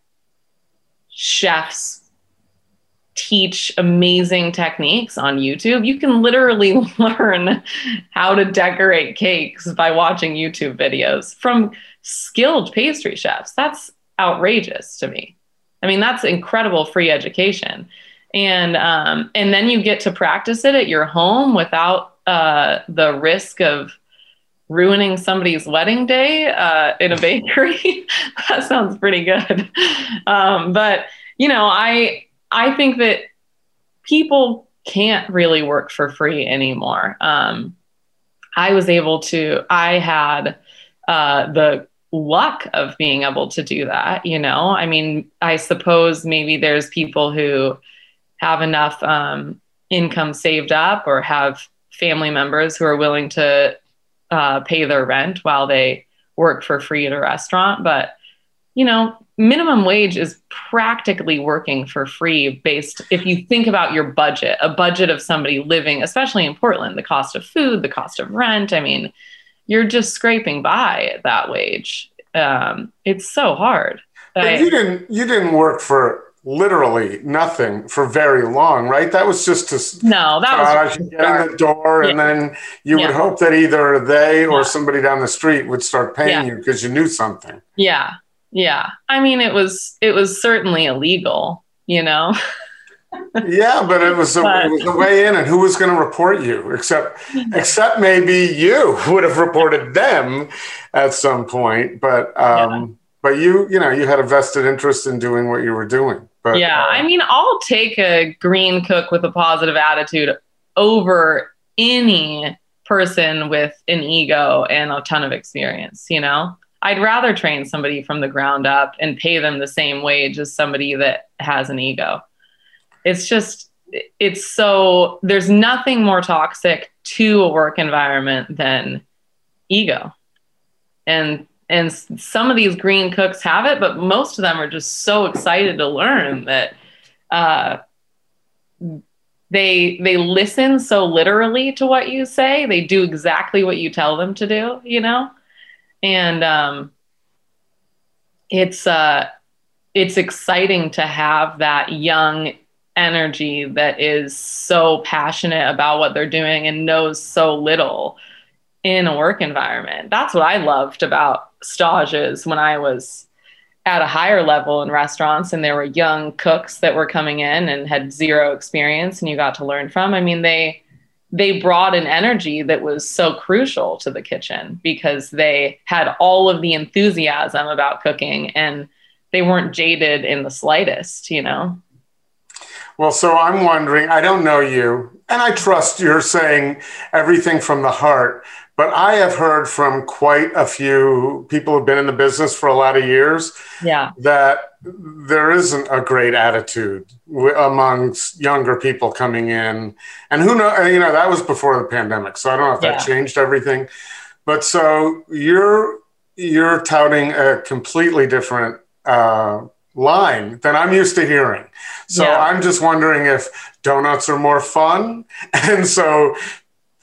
chefs teach amazing techniques on YouTube. You can literally [LAUGHS] learn how to decorate cakes by watching YouTube videos from skilled pastry chefs. That's outrageous to me. I mean, that's incredible free education. And um, and then you get to practice it at your home without uh, the risk of ruining somebody's wedding day uh, in a bakery. [LAUGHS] that sounds pretty good. [LAUGHS] Um, but you know, I I think that people can't really work for free anymore. Um, I was able to. I had uh, the luck of being able to do that. You know, I mean, I suppose maybe there's people who have enough um, income saved up or have family members who are willing to uh, pay their rent while they work for free at a restaurant. But you know, minimum wage is practically working for free based if you think about your budget, a budget of somebody living, especially in Portland, the cost of food, the cost of rent. I mean, you're just scraping by at that wage. Um, it's so hard. But I, you didn't you didn't work for literally nothing for very long, right? That was just to no, that was get in the door, yeah. and then you yeah. would hope that either they or yeah. somebody down the street would start paying you because you knew something. Yeah, yeah. I mean, it was it was certainly illegal, you know. [LAUGHS] yeah, but it was, a, but, it was a way in, and who was going to report you except [LAUGHS] except maybe you [LAUGHS] would have reported them at some point, but. um but you you know you had a vested interest in doing what you were doing but, yeah uh, i mean i'll take a green cook with a positive attitude over any person with an ego and a ton of experience you know i'd rather train somebody from the ground up and pay them the same wage as somebody that has an ego. It's just it's so there's nothing more toxic to a work environment than ego. And and some of these green cooks have it, but most of them are just so excited to learn that uh, they they listen so literally to what you say. They do exactly what you tell them to do, you know, and um, it's uh, it's exciting to have that young energy that is so passionate about what they're doing and knows so little in a work environment. That's what I loved about stages when I was at a higher level in restaurants and there were young cooks that were coming in and had zero experience and you got to learn from. I mean, they they brought an energy that was so crucial to the kitchen because they had all of the enthusiasm about cooking and they weren't jaded in the slightest, you know. Well, so I'm wondering, I don't know you, and I trust you're saying everything from the heart, but I have heard from quite a few people who've been in the business for a lot of years yeah. that there isn't a great attitude amongst younger people coming in. And who know, you know, that was before the pandemic. So I don't know if that changed everything. But so you're you're touting a completely different uh, line than I'm used to hearing. So yeah. I'm just wondering if donuts are more fun. [LAUGHS] And so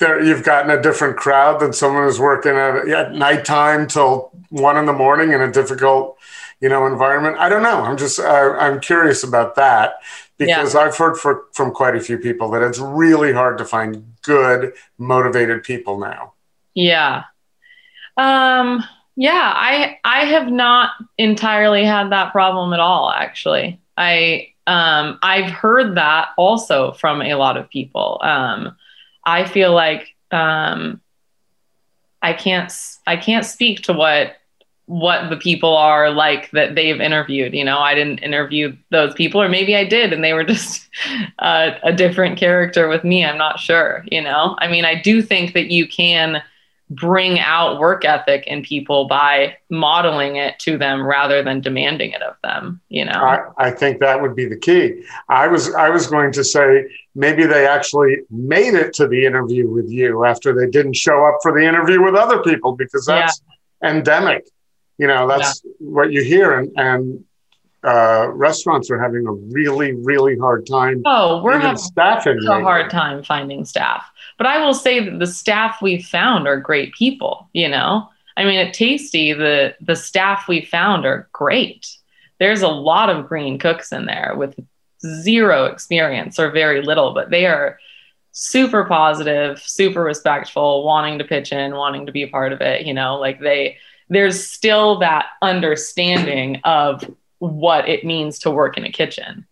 there you've gotten a different crowd than someone who's working at, at nighttime till one in the morning in a difficult you know environment. I don't know. I'm just uh, i'm curious about that because yeah. i've heard for, from quite a few people that it's really hard to find good motivated people now. Yeah. Um yeah i i have not entirely had that problem at all actually. I um i've heard that also from a lot of people. Um I feel like um, I can't I can't speak to what what the people are like that they've interviewed. You know, I didn't interview those people, or maybe I did, and they were [LAUGHS] just uh, a different character with me. I'm not sure. You know, I mean, I do think that you can bring out work ethic in people by modeling it to them rather than demanding it of them you know? I, I, think that would be the key. I was i was going to say maybe they actually made it to the interview with you after they didn't show up for the interview with other people because that's yeah. endemic. You know that's yeah. what you hear and and uh, restaurants are having a really really hard time oh we're having staffing a hard time finding staff but I will say that the staff we found are great people, you know? I mean, at Tasty, the the staff we found are great. There's a lot of green cooks in there with zero experience or very little, but they are super positive, super respectful, wanting to pitch in, wanting to be a part of it, you know, like they there's still that understanding of what it means to work in a kitchen.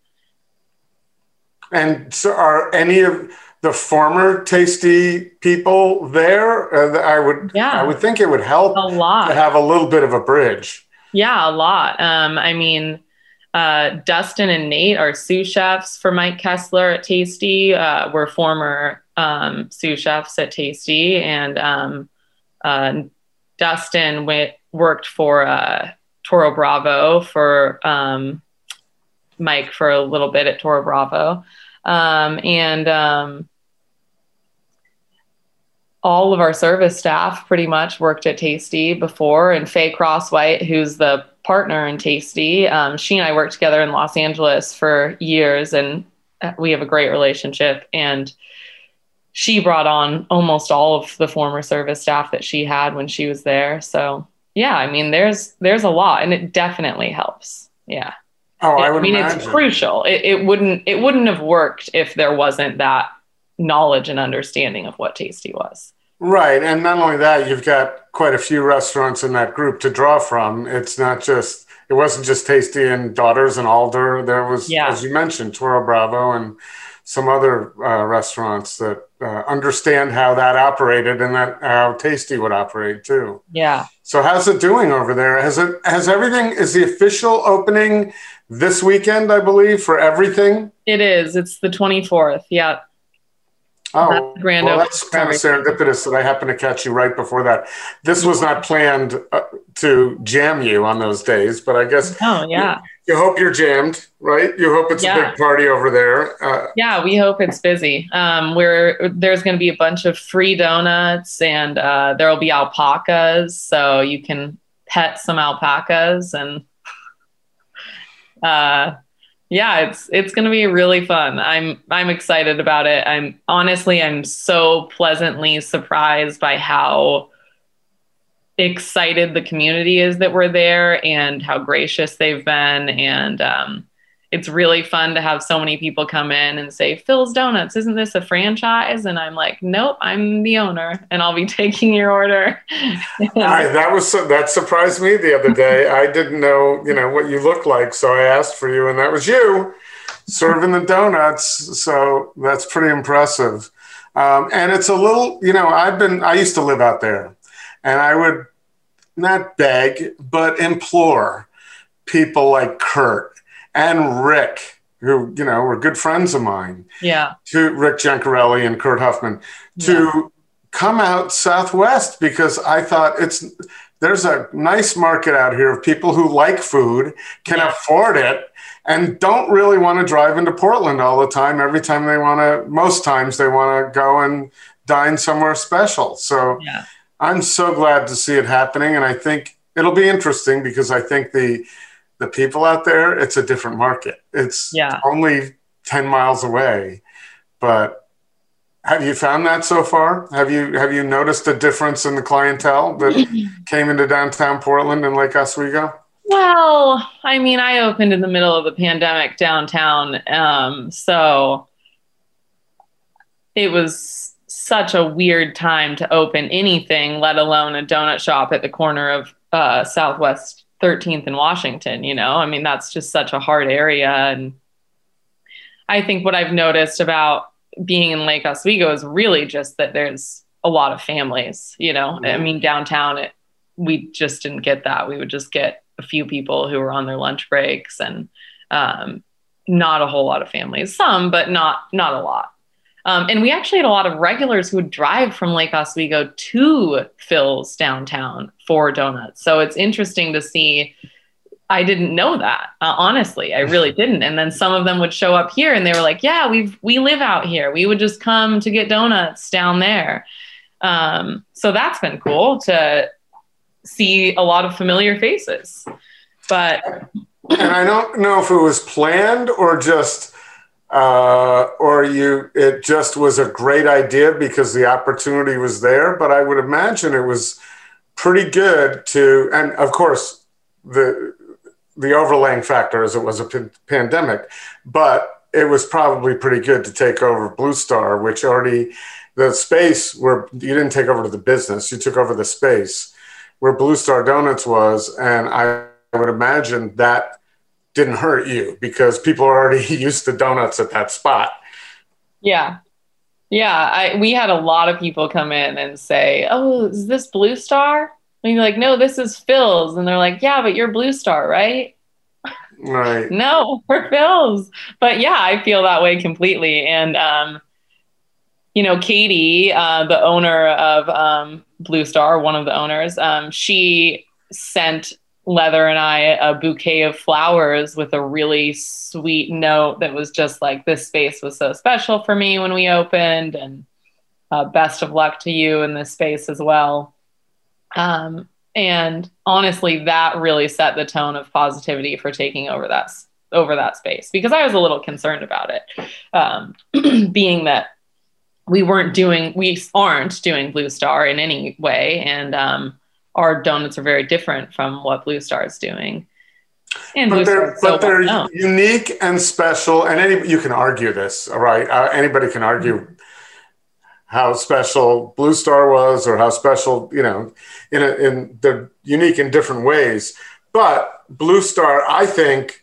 And so are any of the former tasty people there uh, i would yeah. I would think it would help a lot. to have a little bit of a bridge. Yeah a lot. Um, i mean uh, dustin and nate are sous chefs for mike kessler at tasty. Uh, we're former um, sous chefs at tasty and um, uh, dustin went, worked for uh, toro bravo for um, mike for a little bit at toro bravo um, and um, all of our service staff pretty much worked at Tasty before, and Faye Crosswhite, who's the partner in Tasty, um, she and I worked together in Los Angeles for years, and uh, we have a great relationship. And she brought on almost all of the former service staff that she had when she was there. So yeah, I mean, there's there's a lot, and it definitely helps. Yeah. Oh, I, I mean, imagine. it's crucial. It, it wouldn't it wouldn't have worked if there wasn't that knowledge and understanding of what Tasty was. Right. And not only that, you've got quite a few restaurants in that group to draw from. It's not just, it wasn't just Tasty and Daughters and Alder. There was, Yeah. as you mentioned, Toro Bravo and some other uh, restaurants that uh, understand how that operated and that how Tasty would operate too. Yeah. So how's it doing over there? Has it, has everything, is the official opening this weekend, I believe, for everything? It is. It's the 24th. Yeah. Oh, That's grand well, that's kind of serendipitous that I happened to catch you right before that. This was not planned uh, to jam you on those days, but I guess Oh, yeah. you hope you're jammed, right? You hope it's a big party over there. Uh, Yeah, we hope it's busy. Um, we're there's going to be a bunch of free donuts, and uh, there will be alpacas, so you can pet some alpacas, and uh, yeah, it's it's going to be really fun. I'm I'm excited about it. I'm honestly I'm so pleasantly surprised by how excited the community is that we're there and how gracious they've been and um, it's really fun to have so many people come in and say Fills Donuts isn't this a franchise and i'm like nope i'm the owner and i'll be [LAUGHS] taking your order [LAUGHS] I, that was that surprised me the other day. I didn't know, you know, what you look like, so I asked for you, and that was you serving the donuts. So that's pretty impressive. Um, and it's a little, you know, I've been, I used to live out there, and I would not beg, but implore people like Kurt and Rick, who you know were good friends of mine, yeah to Rick Gencarelli and Kurt Huffman to come out southwest because I thought it's there's a nice market out here of people who like food, can Yeah. afford it, and don't really want to drive into Portland all the time. Every time they want to, most times they want to go and dine somewhere special. So yeah I'm so glad to see it happening, and I think it'll be interesting because I think the the people out there, it's a different market. It's Yeah. only ten miles away, but have you found that so far? Have you have you noticed a difference in the clientele that [CLEARS THROAT] came into downtown Portland and Lake Oswego? well i mean i opened in the middle of the pandemic downtown um, so it was such a weird time to open anything let alone a donut shop at the corner of uh, southwest 13th in washington you know? I mean that's just such a hard area. And i think what i've noticed about being in lake oswego is really just that there's a lot of families you know? I mean downtown it, we just didn't get that. We would just get a few people who were on their lunch breaks and um, not a whole lot of families. Some but not not a lot um, and we actually had a lot of regulars who would drive from Lake Oswego to Fills downtown for donuts. So it's interesting to see. I didn't know that uh, honestly. I really [LAUGHS] didn't. And then some of them would show up here, and they were like, "Yeah, we we live out here. We would just come to get donuts down there." Um, so that's been cool to see a lot of familiar faces. But and I don't know if it was planned or just uh, or you it just was a great idea because the opportunity was there. But I would imagine it was pretty good to, and of course the the overlaying factor is it was a p- pandemic, but it was probably pretty good to take over Blue Star, which already the space where you didn't take over the business, you took over the space where Blue Star Donuts was, and I would imagine that didn't hurt you because people are already [LAUGHS] used to donuts at that spot. Yeah. Yeah. I, we had a lot of people come in and say, Oh, is this Blue Star? And you're like, No, this is Fills. And they're like, Yeah, but you're Blue Star, right? Right. [LAUGHS] No, we're Fills. But yeah, I feel that way completely. And, um, you know, Katie, uh, the owner of um, Blue Star, one of the owners, um, she sent Leather and I a bouquet of flowers with a really sweet note that was just like, this space was so special for me when we opened. And uh, best of luck to you in this space as well. Um, and honestly, that really set the tone of positivity for taking over that over that space because I was a little concerned about it, um, [CLEARS THROAT] being that we weren't doing we aren't doing Blue Star in any way, and um, our donuts are very different from what Blue Star is doing. And but they're, so they're well unique and special, and any you can argue this, all right? Uh, anybody can argue mm-hmm. how special Blue Star was, or how special you know, in a, in they're unique in different ways. But Blue Star, I think,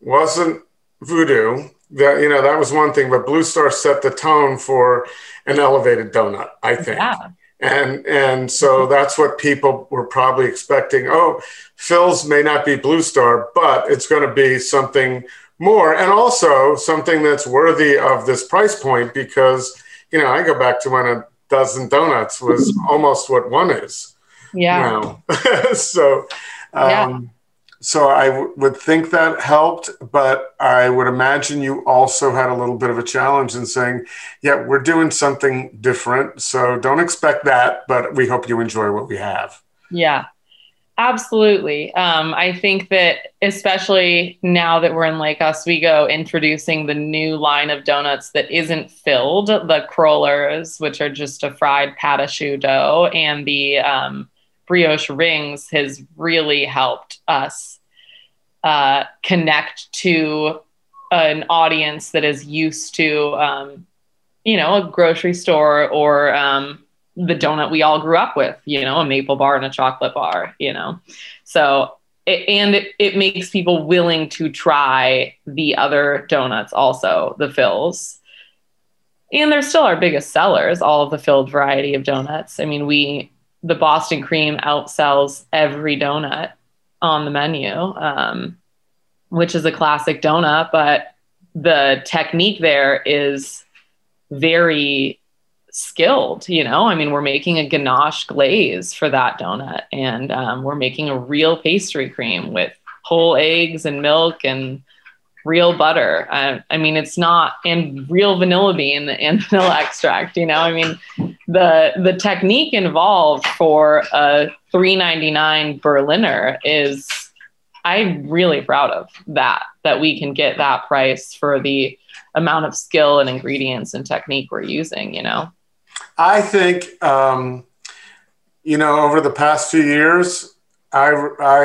wasn't voodoo. That you know that was one thing, but Blue Star set the tone for an elevated donut. I think. Yeah and and so that's what people were probably expecting. Oh Fills may not be blue star but it's going to be something more. And also something that's worthy of this price point because you know i go back to when a dozen donuts was almost what one is yeah. [LAUGHS] so um, yeah so I w- would think that helped, but I would imagine you also had a little bit of a challenge in saying, yeah, we're doing something different. So don't expect that, but we hope you enjoy what we have. Yeah, absolutely. Um, I think that especially now that we're in Lake Oswego, introducing the new line of donuts that isn't filled, the crullers, which are just a fried choux dough, and the um, brioche rings has really helped us uh, connect to an audience that is used to, um, you know, a grocery store or um, the donut we all grew up with, you know, a maple bar and a chocolate bar, you know. So, it, and it, it makes people willing to try the other donuts also, the fills. And they're still our biggest sellers, all of the filled variety of donuts. I mean, we the Boston cream outsells every donut on the menu, um, which is a classic donut, but the technique there is very skilled. You know, I mean, we're making a ganache glaze for that donut, and um, we're making a real pastry cream with whole eggs and milk and real butter. I, I, mean, it's not and real vanilla bean and [LAUGHS] vanilla extract. You know, I mean, the the technique involved for a 3.99 Berliner is I'm really proud of that. That we can get that price for the amount of skill and ingredients and technique we're using. You know, I think. Um, you know, over the past few years, I,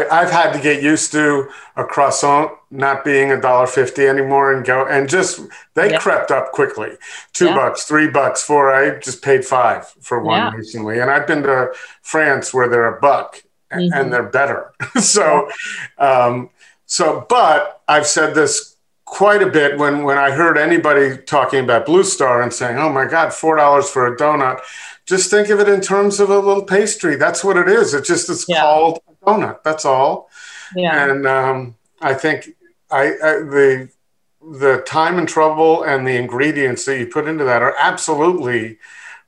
I have had to get used to a croissant not being a dollar fifty anymore and go and just they yeah. crept up quickly. Two yeah. bucks, three bucks, four. I just paid five for one yeah. recently, and I've been to France where they're a buck mm-hmm. and they're better. [LAUGHS] so, um, so but I've said this quite a bit when when I heard anybody talking about Blue Star and saying, "Oh my God, four dollars for a donut." Just think of it in terms of a little pastry. That's what it is. It just is called a donut. That's all. Yeah. And um, I think I, I, the the time and trouble and the ingredients that you put into that are absolutely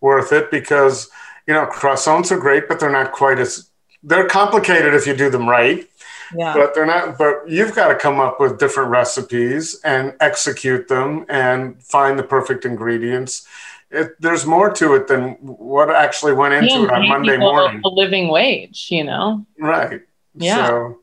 worth it because you know croissants are great, but they're not quite as they're complicated if you do them right. Yeah. But they're not. But you've got to come up with different recipes and execute them and find the perfect ingredients. It, there's more to it than what actually went into it on Monday morning. A living wage, you know. Right. Yeah. So,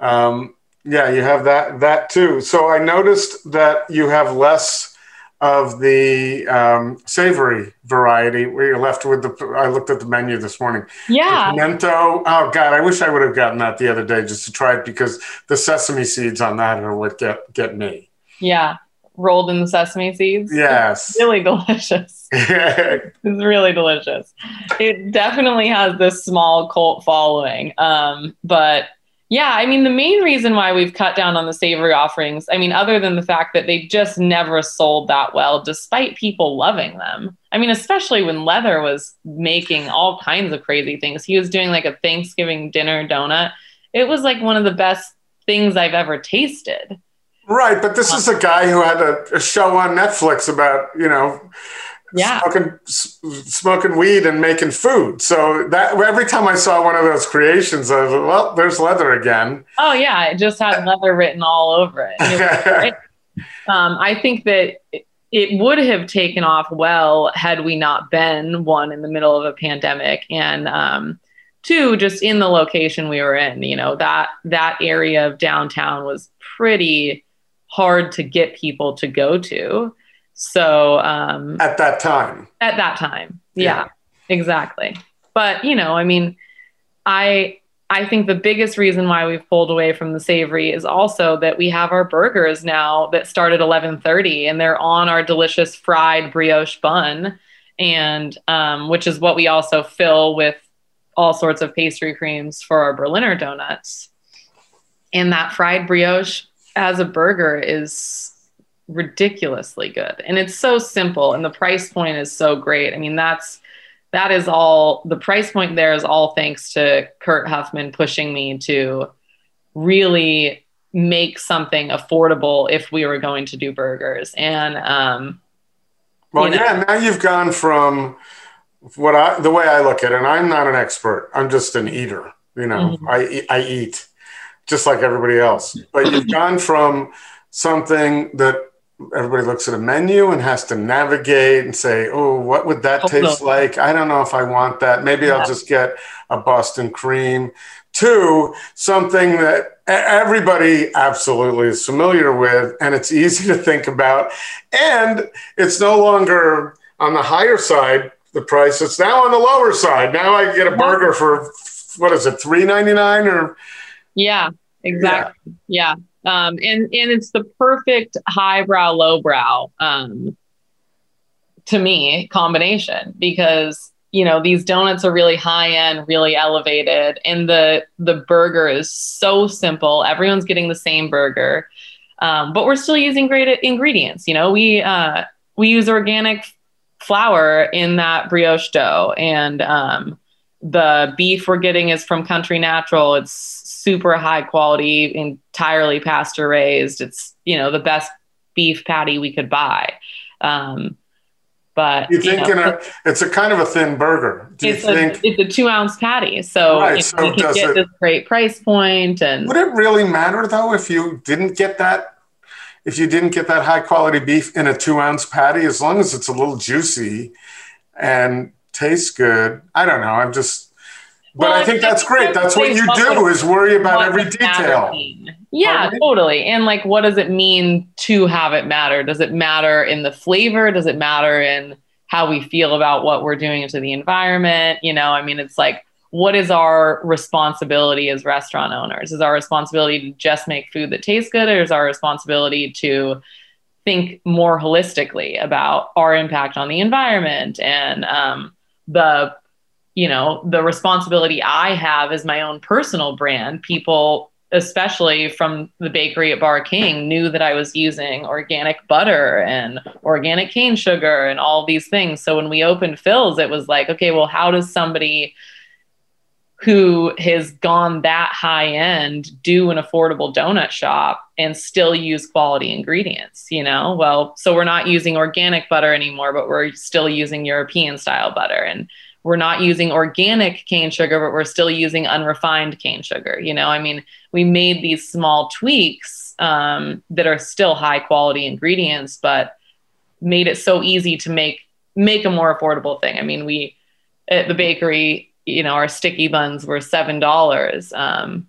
um, yeah, you have that that too. So I noticed that you have less of the um, savory variety. Where you're left with the. I looked at the menu this morning. Yeah. The pimento. Oh God, I wish I would have gotten that the other day just to try it because the sesame seeds on that are what get get me. Yeah rolled in the sesame seeds. Yes. It's really [LAUGHS] delicious. [LAUGHS] it's really delicious. It definitely has this small cult following. Um, but yeah, I mean, the main reason why we've cut down on the savory offerings, I mean, other than the fact that they just never sold that well, despite people loving them. I mean, especially when Leather was making all kinds of crazy things. He was doing like a Thanksgiving dinner donut. It was like one of the best things I've ever tasted. Right, but this is a guy who had a, a show on Netflix about you know yeah. smoking smoking weed and making food. So that every time I saw one of those creations, I was like, well, there's leather again. Oh yeah, it just had leather written all over it. it [LAUGHS] um, I think that it, it would have taken off well had we not been one in the middle of a pandemic and um, two just in the location we were in you know that that area of downtown was pretty hard to get people to go to so um, at that time. At that time. Yeah, yeah exactly. But you know i mean i I think the biggest reason why we've pulled away from the savory is also that we have our burgers now that start at 11:30 and they're on our delicious fried brioche bun and um, which is what we also fill with all sorts of pastry creams for our Berliner donuts. And that fried brioche as a burger is ridiculously good. And it's so simple and the price point is so great. I mean, that's that is all the price point there is all thanks to Kurt Huffman pushing me to really make something affordable if we were going to do burgers. And um, well, you know, yeah, now you've gone from what I the way I look at it, and I'm not an expert. I'm just an eater. You know, mm-hmm. I I eat just like everybody else. But you've [LAUGHS] gone from something that everybody looks at a menu and has to navigate and say, "Oh, what would that oh, taste no. like?" I don't know if I want that. Maybe yeah. I'll just get a Boston cream. Two, something that everybody absolutely is familiar with, and it's [LAUGHS] easy to think about, and it's no longer on the higher side. The price it's now on the lower side. Now I get a burger for what is it, three ninety nine or? Yeah, exactly. yeah. yeah um, and and it's the perfect highbrow lowbrow um, to me combination because you know these donuts are really high end really elevated and the the burger is so simple. Everyone's getting the same burger. Um, but we're still using great ingredients you know we uh, we use organic flour in that brioche dough and um, the beef we're getting is from country natural. It's super high quality, entirely pasture raised. It's you know the best beef patty we could buy. Um, but you think you know, a, it's a kind of a thin burger. Do it's you think it's a two ounce patty? So, right, so you can get it, this great price point and would it really matter though if you didn't get that if you didn't get that high quality beef in a two ounce patty, as long as it's a little juicy and tastes good. I don't know. I'm just but well, I think that's great. That's what you do is worry about every detail. Yeah, totally. And like, what does it mean to have it matter? Does it matter in the flavor? Does it matter in how we feel about what we're doing to the environment? You know, I mean, it's like, what is our responsibility as restaurant owners? Is our responsibility to just make food that tastes good, or is our responsibility to think more holistically about our impact on the environment and um, the you know, the responsibility I have as my own personal brand, people, especially from the bakery at Bar King, knew that I was using organic butter and organic cane sugar and all these things. So when we opened Fills, it was like, okay, well, how does somebody who has gone that high end do an affordable donut shop and still use quality ingredients you know well so we're not using organic butter anymore but we're still using european style butter and we're not using organic cane sugar, but we're still using unrefined cane sugar. You know, I mean, we made these small tweaks um, that are still high quality ingredients, but made it so easy to make make a more affordable thing. I mean, we at the bakery, you know, our sticky buns were seven dollars. Um,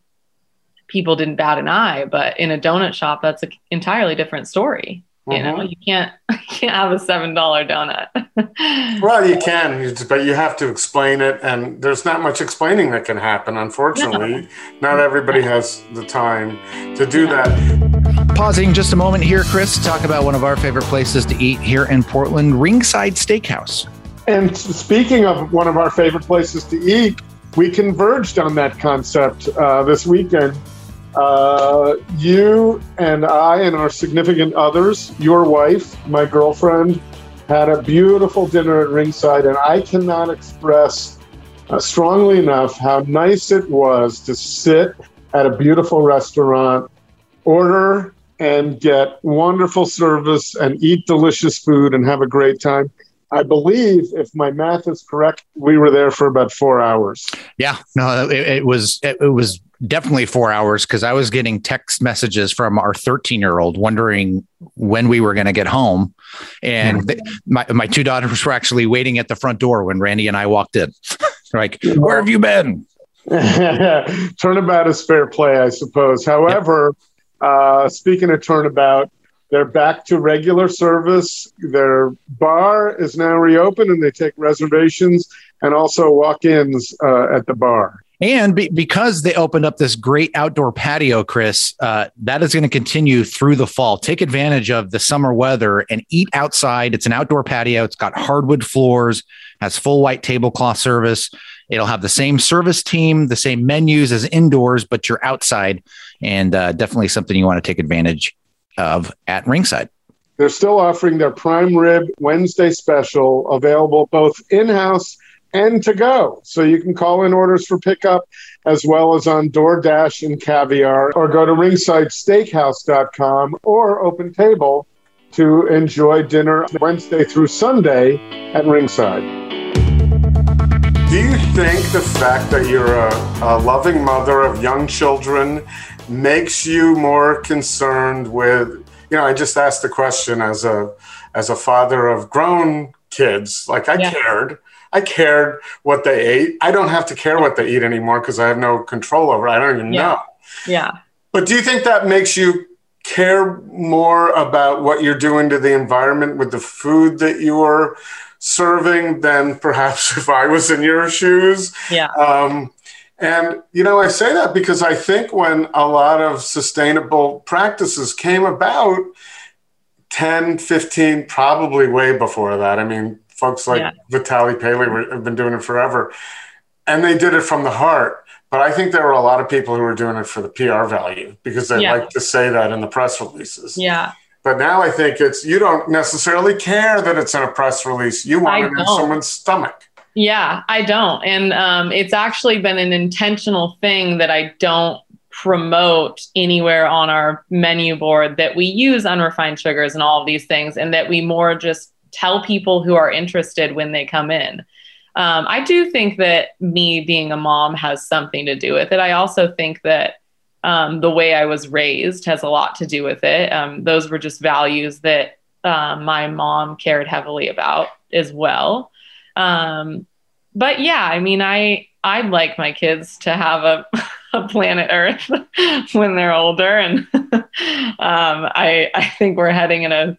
people didn't bat an eye, but in a donut shop, that's an entirely different story. You know, mm-hmm. you can't [LAUGHS] you can't have a seven dollar donut. [LAUGHS] well, you can, but you have to explain it, and there's not much explaining that can happen. Unfortunately, no. not everybody has the time to do that. Pausing just a moment here, Chris, to talk about one of our favorite places to eat here in Portland, Ringside Steakhouse. And speaking of one of our favorite places to eat, we converged on that concept uh, this weekend uh, you and I and our significant others, your wife, my girlfriend, had a beautiful dinner at Ringside, and I cannot express uh, strongly enough how nice it was to sit at a beautiful restaurant, order and get wonderful service and eat delicious food and have a great time. I believe, if my math is correct, we were there for about four hours. Yeah, no, it, it was it, it was definitely four hours because I was getting text messages from our 13 year old wondering when we were going to get home. And they, my, my two daughters were actually waiting at the front door when Randy and I walked in. [LAUGHS] like, where have you been? [LAUGHS] turnabout is fair play, I suppose. However, yep. uh, speaking of turnabout, they're back to regular service. Their bar is now reopened and they take reservations and also walk ins uh, at the bar. And be, because they opened up this great outdoor patio, Chris, uh, that is going to continue through the fall. Take advantage of the summer weather and eat outside. It's an outdoor patio. It's got hardwood floors, has full white tablecloth service. It'll have the same service team, the same menus as indoors, but you're outside, and uh, definitely something you want to take advantage of at Ringside. They're still offering their prime rib Wednesday special, available both in house and to go. So you can call in orders for pickup as well as on DoorDash and Caviar, or go to ringsidesteakhouse.com or Open Table to enjoy dinner Wednesday through Sunday at Ringside. Do you think the fact that you're a, a loving mother of young children makes you more concerned with you know i just asked the question as a as a father of grown kids like i yeah. cared i cared what they ate. I don't have to care what they eat anymore because i have no control over it. I don't even yeah. know. Yeah. But do you think that makes you care more about what you're doing to the environment with the food that you are serving than perhaps [LAUGHS] if i was in your shoes? Yeah. Um, and, you know, I say that because I think when a lot of sustainable practices came about 10, 15, probably way before that. I mean, folks like yeah. Vitaly Paley have been doing it forever. And they did it from the heart. But I think there were a lot of people who were doing it for the PR value because they yeah. like to say that in the press releases. Yeah. But now I think it's you don't necessarily care that it's in a press release. You want I it in someone's stomach. Yeah, I don't. And um, it's actually been an intentional thing that I don't promote anywhere on our menu board that we use unrefined sugars and all of these things, and that we more just tell people who are interested when they come in. Um, I do think that me being a mom has something to do with it. I also think that um, the way I was raised has a lot to do with it. Um, those were just values that uh, my mom cared heavily about as well. Um, but yeah, I mean, I I'd like my kids to have a, [LAUGHS] a planet Earth [LAUGHS] when they're older, and [LAUGHS] um, I I think we're heading in a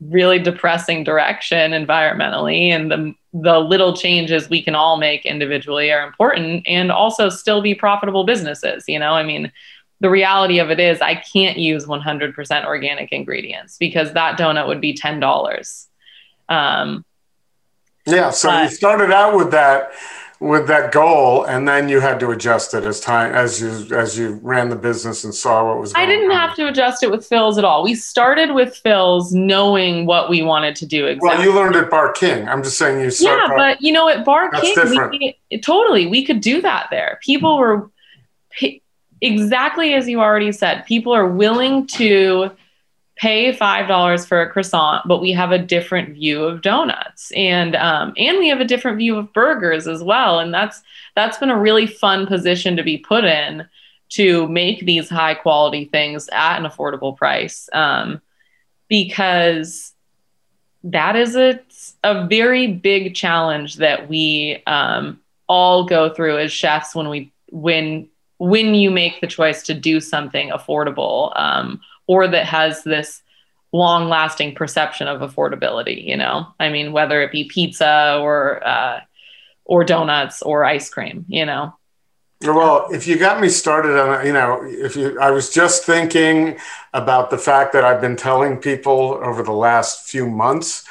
really depressing direction environmentally, and the the little changes we can all make individually are important, and also still be profitable businesses. You know, I mean. The reality of it is, I can't use 100% organic ingredients because that donut would be $10. Um, yeah, so but, you started out with that with that goal and then you had to adjust it as time as you as you ran the business and saw what was I didn't on. have to adjust it with Fills at all. We started with Fills knowing what we wanted to do exactly. Well, you learned at Bar King. I'm just saying you Yeah, but you know at Bar King we, totally we could do that there. People were exactly as you already said. People are willing to pay five dollars for a croissant, but we have a different view of donuts, and um, and we have a different view of burgers as well. And that's that's been a really fun position to be put in to make these high quality things at an affordable price, um, because that is a a very big challenge that we um, all go through as chefs when we when when you make the choice to do something affordable. Um, or that has this long lasting perception of affordability you know? I mean whether it be pizza or uh, or donuts or ice cream you know? Well if you got me started on you know if you i was just thinking about the fact that i've been telling people over the last few months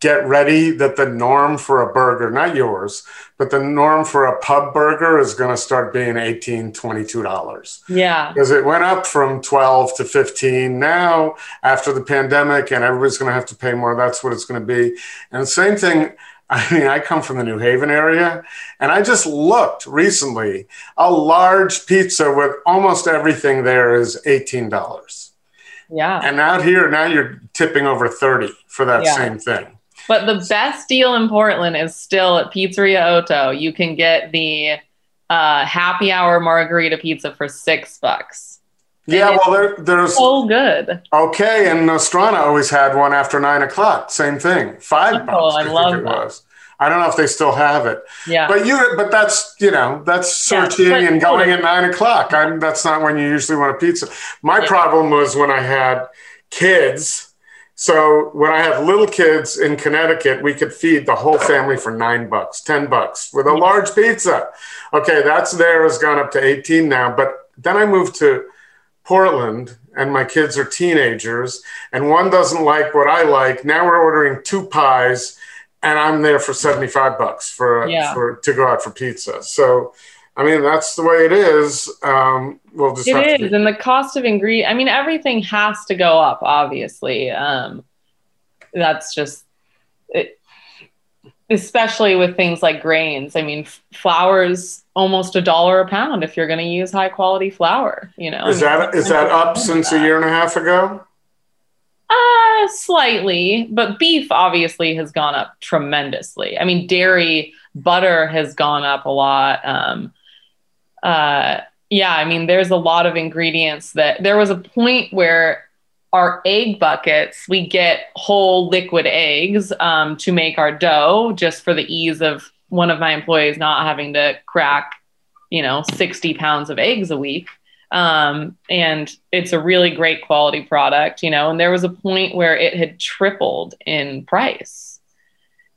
get ready that the norm for a burger, not yours, but the norm for a pub burger is going to start being 18, 22 dollars. Yeah. Because it went up from 12 to 15. Now, after the pandemic and everybody's going to have to pay more, that's what it's going to be. And the same thing, I mean, I come from the New Haven area and I just looked recently. A large pizza with almost everything there is $18. Yeah. And out here, now you're tipping over 30 for that yeah. same thing. But the best deal in Portland is still at Pizzeria Otto. You can get the uh, happy hour margarita pizza for six bucks. Yeah, well, there, there's So good. okay, and Nostrana always had one after nine o'clock. Same thing, five Oh, bucks. I think love it that. was. I don't know if they still have it, Yeah. but you, but that's you know that's Yeah, searching but and going at nine o'clock. I'm, that's not when you usually want a pizza. My Yeah. problem was when I had kids. So when I had little kids in Connecticut, we could feed the whole family for nine bucks, ten bucks with a large pizza. Okay, that's there has gone up to eighteen now. But then I moved to Portland, and my kids are teenagers, and one doesn't like what I like. Now we're ordering two pies, and I'm there for seventy five bucks for Yeah. for to go out for pizza. So. I mean, that's the way it is. Um, we'll just It to and the cost of ingredient. I mean, everything has to go up. Obviously, um, that's just, it, especially with things like grains. I mean, f- flour's almost a dollar a pound if you're going to use high quality flour. You know, Is that is that up since a year and a half ago? Uh, slightly, but beef obviously has gone up tremendously. I mean, dairy, butter has gone up a lot. Um, uh, yeah, I mean, there's a lot of ingredients that there was a point where our egg buckets, we get whole liquid eggs um, to make our dough just for the ease of one of my employees not having to crack, you know, 60 pounds of eggs a week um, and it's a really great quality product, you know. And there was a point where it had tripled in price,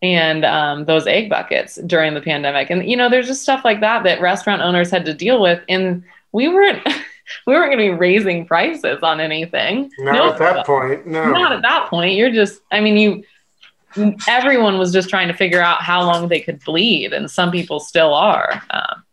and um, those egg buckets during the pandemic, and you know, there's just stuff like that that restaurant owners had to deal with, and we weren't [LAUGHS] we weren't going to be raising prices on anything. Not No, at that point. No. Not at that point. You're just, I mean, you. Everyone was just trying to figure out how long they could bleed, and some people still are. Um,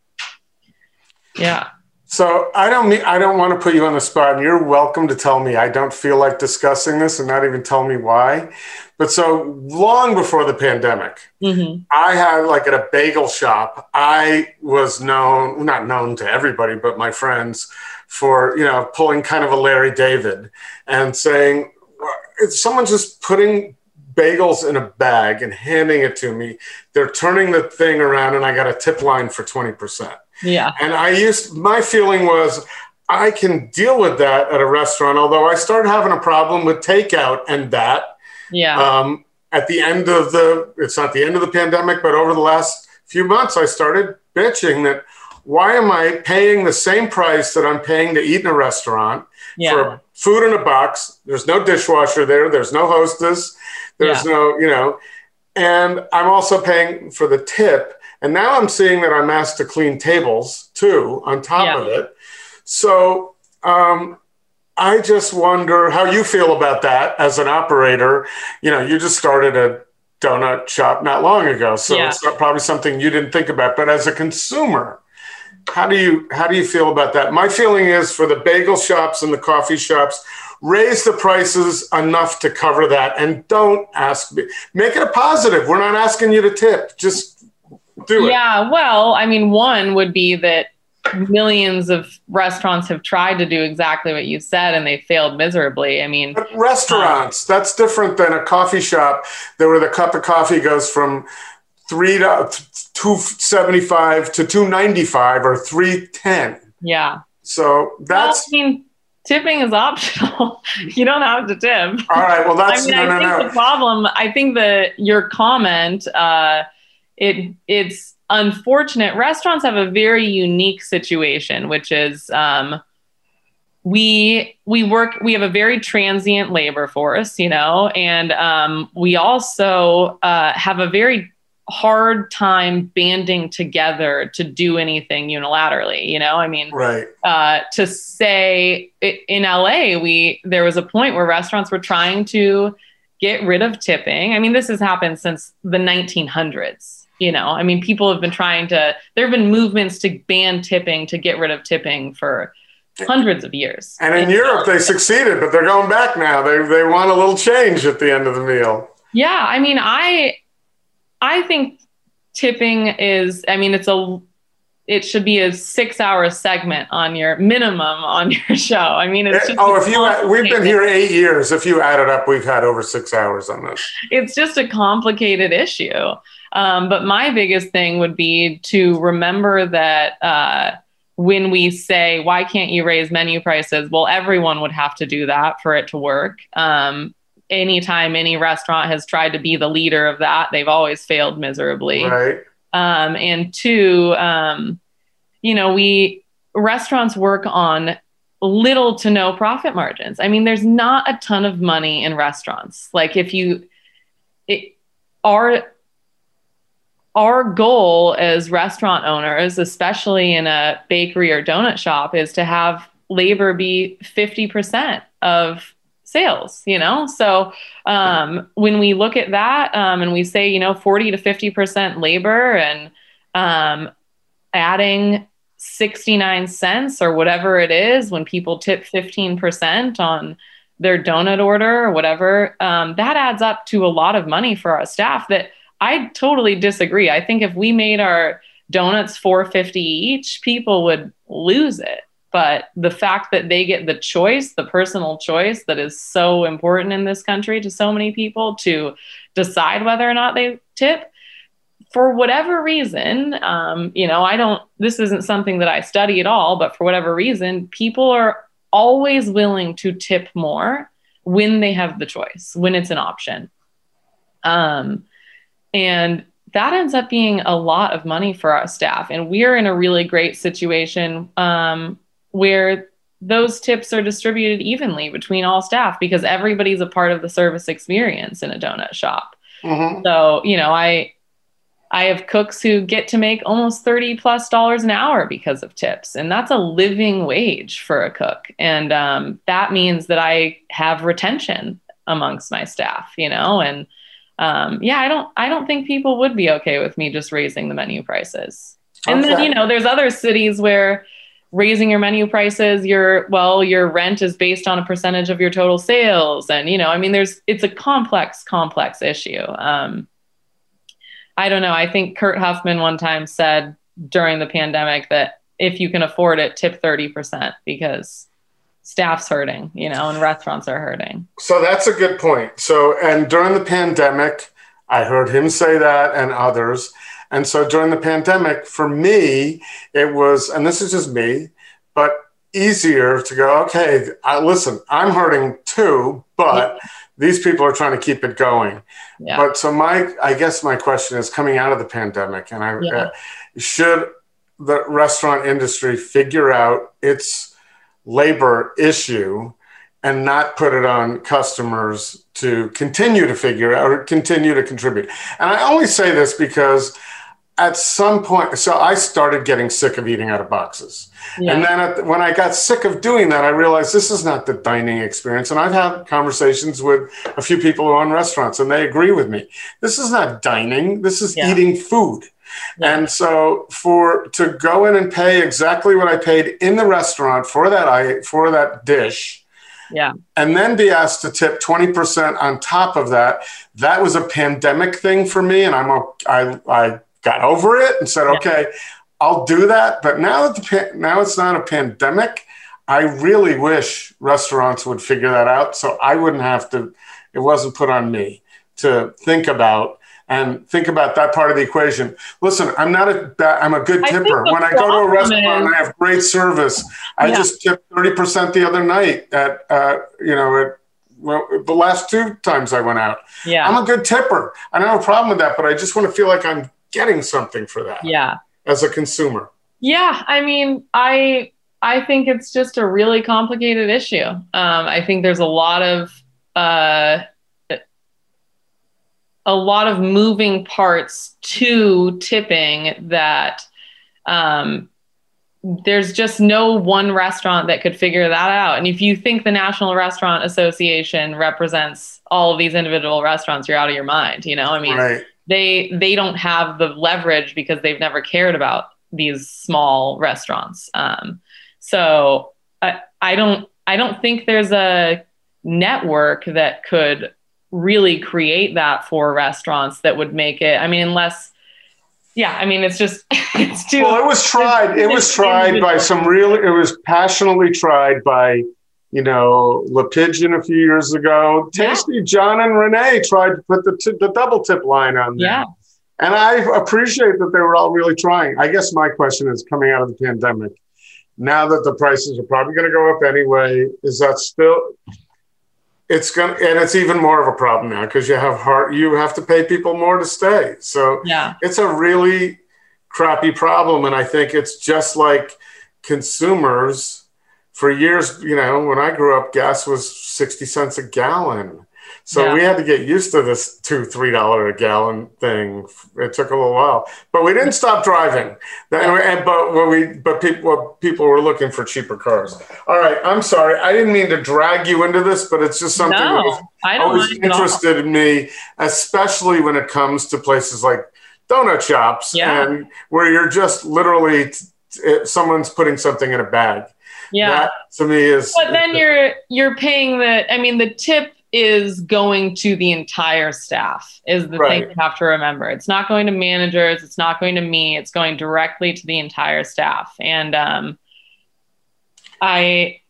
yeah. So I don't mean I don't want to put you on the spot, and you're welcome to tell me I don't feel like discussing this, and not even tell me why. But so long before the pandemic, hmm I had like at a bagel shop. I was known, not known to everybody, but my friends, for you know pulling kind of a Larry David and saying, "If someone's just putting bagels in a bag and handing it to me, they're turning the thing around, and I got a tip line for twenty percent." Yeah. And I used my feeling was I can deal with that at a restaurant, although I started having a problem with takeout and that. Yeah. Um, at the end of the, it's not the end of the pandemic, but over the last few months, I started bitching that why am I paying the same price that I'm paying to eat in a restaurant yeah. for food in a box? There's no dishwasher there. There's no hostess. There's no, you know, and I'm also paying for the tip. And now I'm seeing that I'm asked to clean tables too on top Yeah. of it. So um, I just wonder how you feel about that as an operator. You know, you just started a donut shop not long ago, so Yeah. it's not probably something you didn't think about. But as a consumer, how do you how do you feel about that? My feeling is for the bagel shops and the coffee shops, raise the prices enough to cover that, and don't ask me. Make it a positive. We're not asking you to tip. Just do it. Yeah, well, I mean, one would be that millions of restaurants have tried to do exactly what you said and they failed miserably. I mean, But restaurants, that's different than a coffee shop there where the cup of coffee goes from three to two seventy five to two ninety five or three ten. yeah. So that's well, I mean, tipping is [LAUGHS] optional. you don't have to tip. all right. Well, that's I mean, no, I no, think no. the problem. I think that your comment, uh, it it's unfortunate. Restaurants have a very unique situation, which is um, we we work. We have a very transient labor force, you know, and um, we also uh, have a very hard time banding together to do anything unilaterally you know i mean Right. uh, to say in LA, we there was a point where restaurants were trying to get rid of tipping. I mean, this has happened since the 1900s. You know, I mean, people have been trying to. There have been movements to ban tipping to get rid of tipping for hundreds of years. And in Europe, they succeeded, but they're going back now. They they want a little change at the end of the meal. Yeah, I mean, I I think tipping is. I mean, it's a it should be a six hour segment on your minimum on your [LAUGHS] show. I mean, it's just oh, if you we've been here eight years. If you add it up, we've had over six hours on this. It's just a complicated issue. Um, but my biggest thing would be to remember that uh, when we say, why can't you raise menu prices? Well, everyone would have to do that for it to work. Um, anytime any restaurant has tried to be the leader of that, they've always failed miserably. Right. Um, and two, um, you know, we restaurants work on little to no profit margins. I mean, there's not a ton of money in restaurants. Like if you, it, our our goal as restaurant owners, especially in a bakery or donut shop, is to have labor be 50% of sales, you know? So um, when we look at that um, and we say, you know, 40 to 50% labor and um, adding 69 cents or whatever it is when people tip 15% on their donut order or whatever, um, that adds up to a lot of money for our staff that I totally disagree. I think if we made our donuts 450 each, people would lose it. But the fact that they get the choice, the personal choice that is so important in this country to so many people to decide whether or not they tip, for whatever reason, um, you know, I don't, this isn't something that I study at all, but for whatever reason, people are always willing to tip more when they have the choice, when it's an option. Um, and that ends up being a lot of money for our staff. And we're in a really great situation um, where those tips are distributed evenly between all staff because everybody's a part of the service experience in a donut shop. Mm-hmm. So, you know, I I have cooks who get to make almost 30 plus dollars an hour because of tips. And that's a living wage for a cook. And um, that means that I have retention amongst my staff, you know, and um, yeah, I don't I don't think people would be okay with me just raising the menu prices. And okay. then you know, there's other cities where raising your menu prices, your well, your rent is based on a percentage of your total sales, and you know, I mean, there's it's a complex, complex issue. Um, I don't know. I think Kurt Huffman one time said during the pandemic that if you can afford it, tip thirty percent because staff's hurting, you know, and restaurants are hurting. So that's a good point. So, and during the pandemic, I heard him say that and others. And so during the pandemic, for me, it was, and this is just me, but easier to go, okay, I, listen, I'm hurting too, but yeah. these people are trying to keep it going. Yeah. But so my, I guess my question is coming out of the pandemic, and I yeah. uh, should the restaurant industry figure out its labor issue and not put it on customers to continue to figure out or continue to contribute. And I only say this because at some point, so I started getting sick of eating out of boxes. Yeah. And then at, when I got sick of doing that, I realized this is not the dining experience. And I've had conversations with a few people who own restaurants, and they agree with me. This is not dining, this is yeah. eating food. Yeah. And so for to go in and pay exactly what I paid in the restaurant for that I for that dish. Yeah. And then be asked to tip 20% on top of that. That was a pandemic thing for me and I'm I I got over it and said, yeah. "Okay, I'll do that." But now that the now it's not a pandemic, I really wish restaurants would figure that out so I wouldn't have to it wasn't put on me to think about and think about that part of the equation. Listen, I'm not a I'm a good tipper. I when I go to a restaurant is, and I have great service, I yeah. just tipped 30% the other night at, uh, you know, at well, the last two times I went out. Yeah. I'm a good tipper. I don't have a problem with that, but I just want to feel like I'm getting something for that. Yeah. As a consumer. Yeah. I mean, I, I think it's just a really complicated issue. Um, I think there's a lot of, uh, a lot of moving parts to tipping that um, there's just no one restaurant that could figure that out. And if you think the National Restaurant Association represents all of these individual restaurants, you're out of your mind. You know, I mean, right. They they don't have the leverage because they've never cared about these small restaurants. Um, so I, I don't I don't think there's a network that could really create that for restaurants that would make it. I mean, unless yeah, I mean, it's just [LAUGHS] it's too. Well, it was tried. It was tried by some real. It was passionately tried by, you know, Le Pigeon a few years ago. Yeah. Tasty John and Renee tried to put the t- the double tip line on there. Yeah. And I appreciate that they were all really trying. I guess my question is coming out of the pandemic, now that the prices are probably going to go up anyway, is that still it's going to and it's even more of a problem now because you have hard you have to pay people more to stay. So Yeah. it's a really crappy problem and I think it's just like consumers for years, you know, when I grew up gas was 60 cents a gallon. So Yeah. we had to get used to this two, three dollar a gallon thing. It took a little while, but we didn't stop driving. And, and- but when we, but people, people were looking for cheaper cars. All right, I'm sorry, I didn't mean to drag you into this, but it's just something that was I don't always mind at all. interested in me, especially when it comes to places like donut shops Yeah. and where you're just literally someone's putting something in a bag. Yeah. That to me is. but then you're you're paying the i mean the tip is going to the entire staff is the Right. thing you have to remember it's not going to managers it's not going to me it's going directly to the entire staff and um i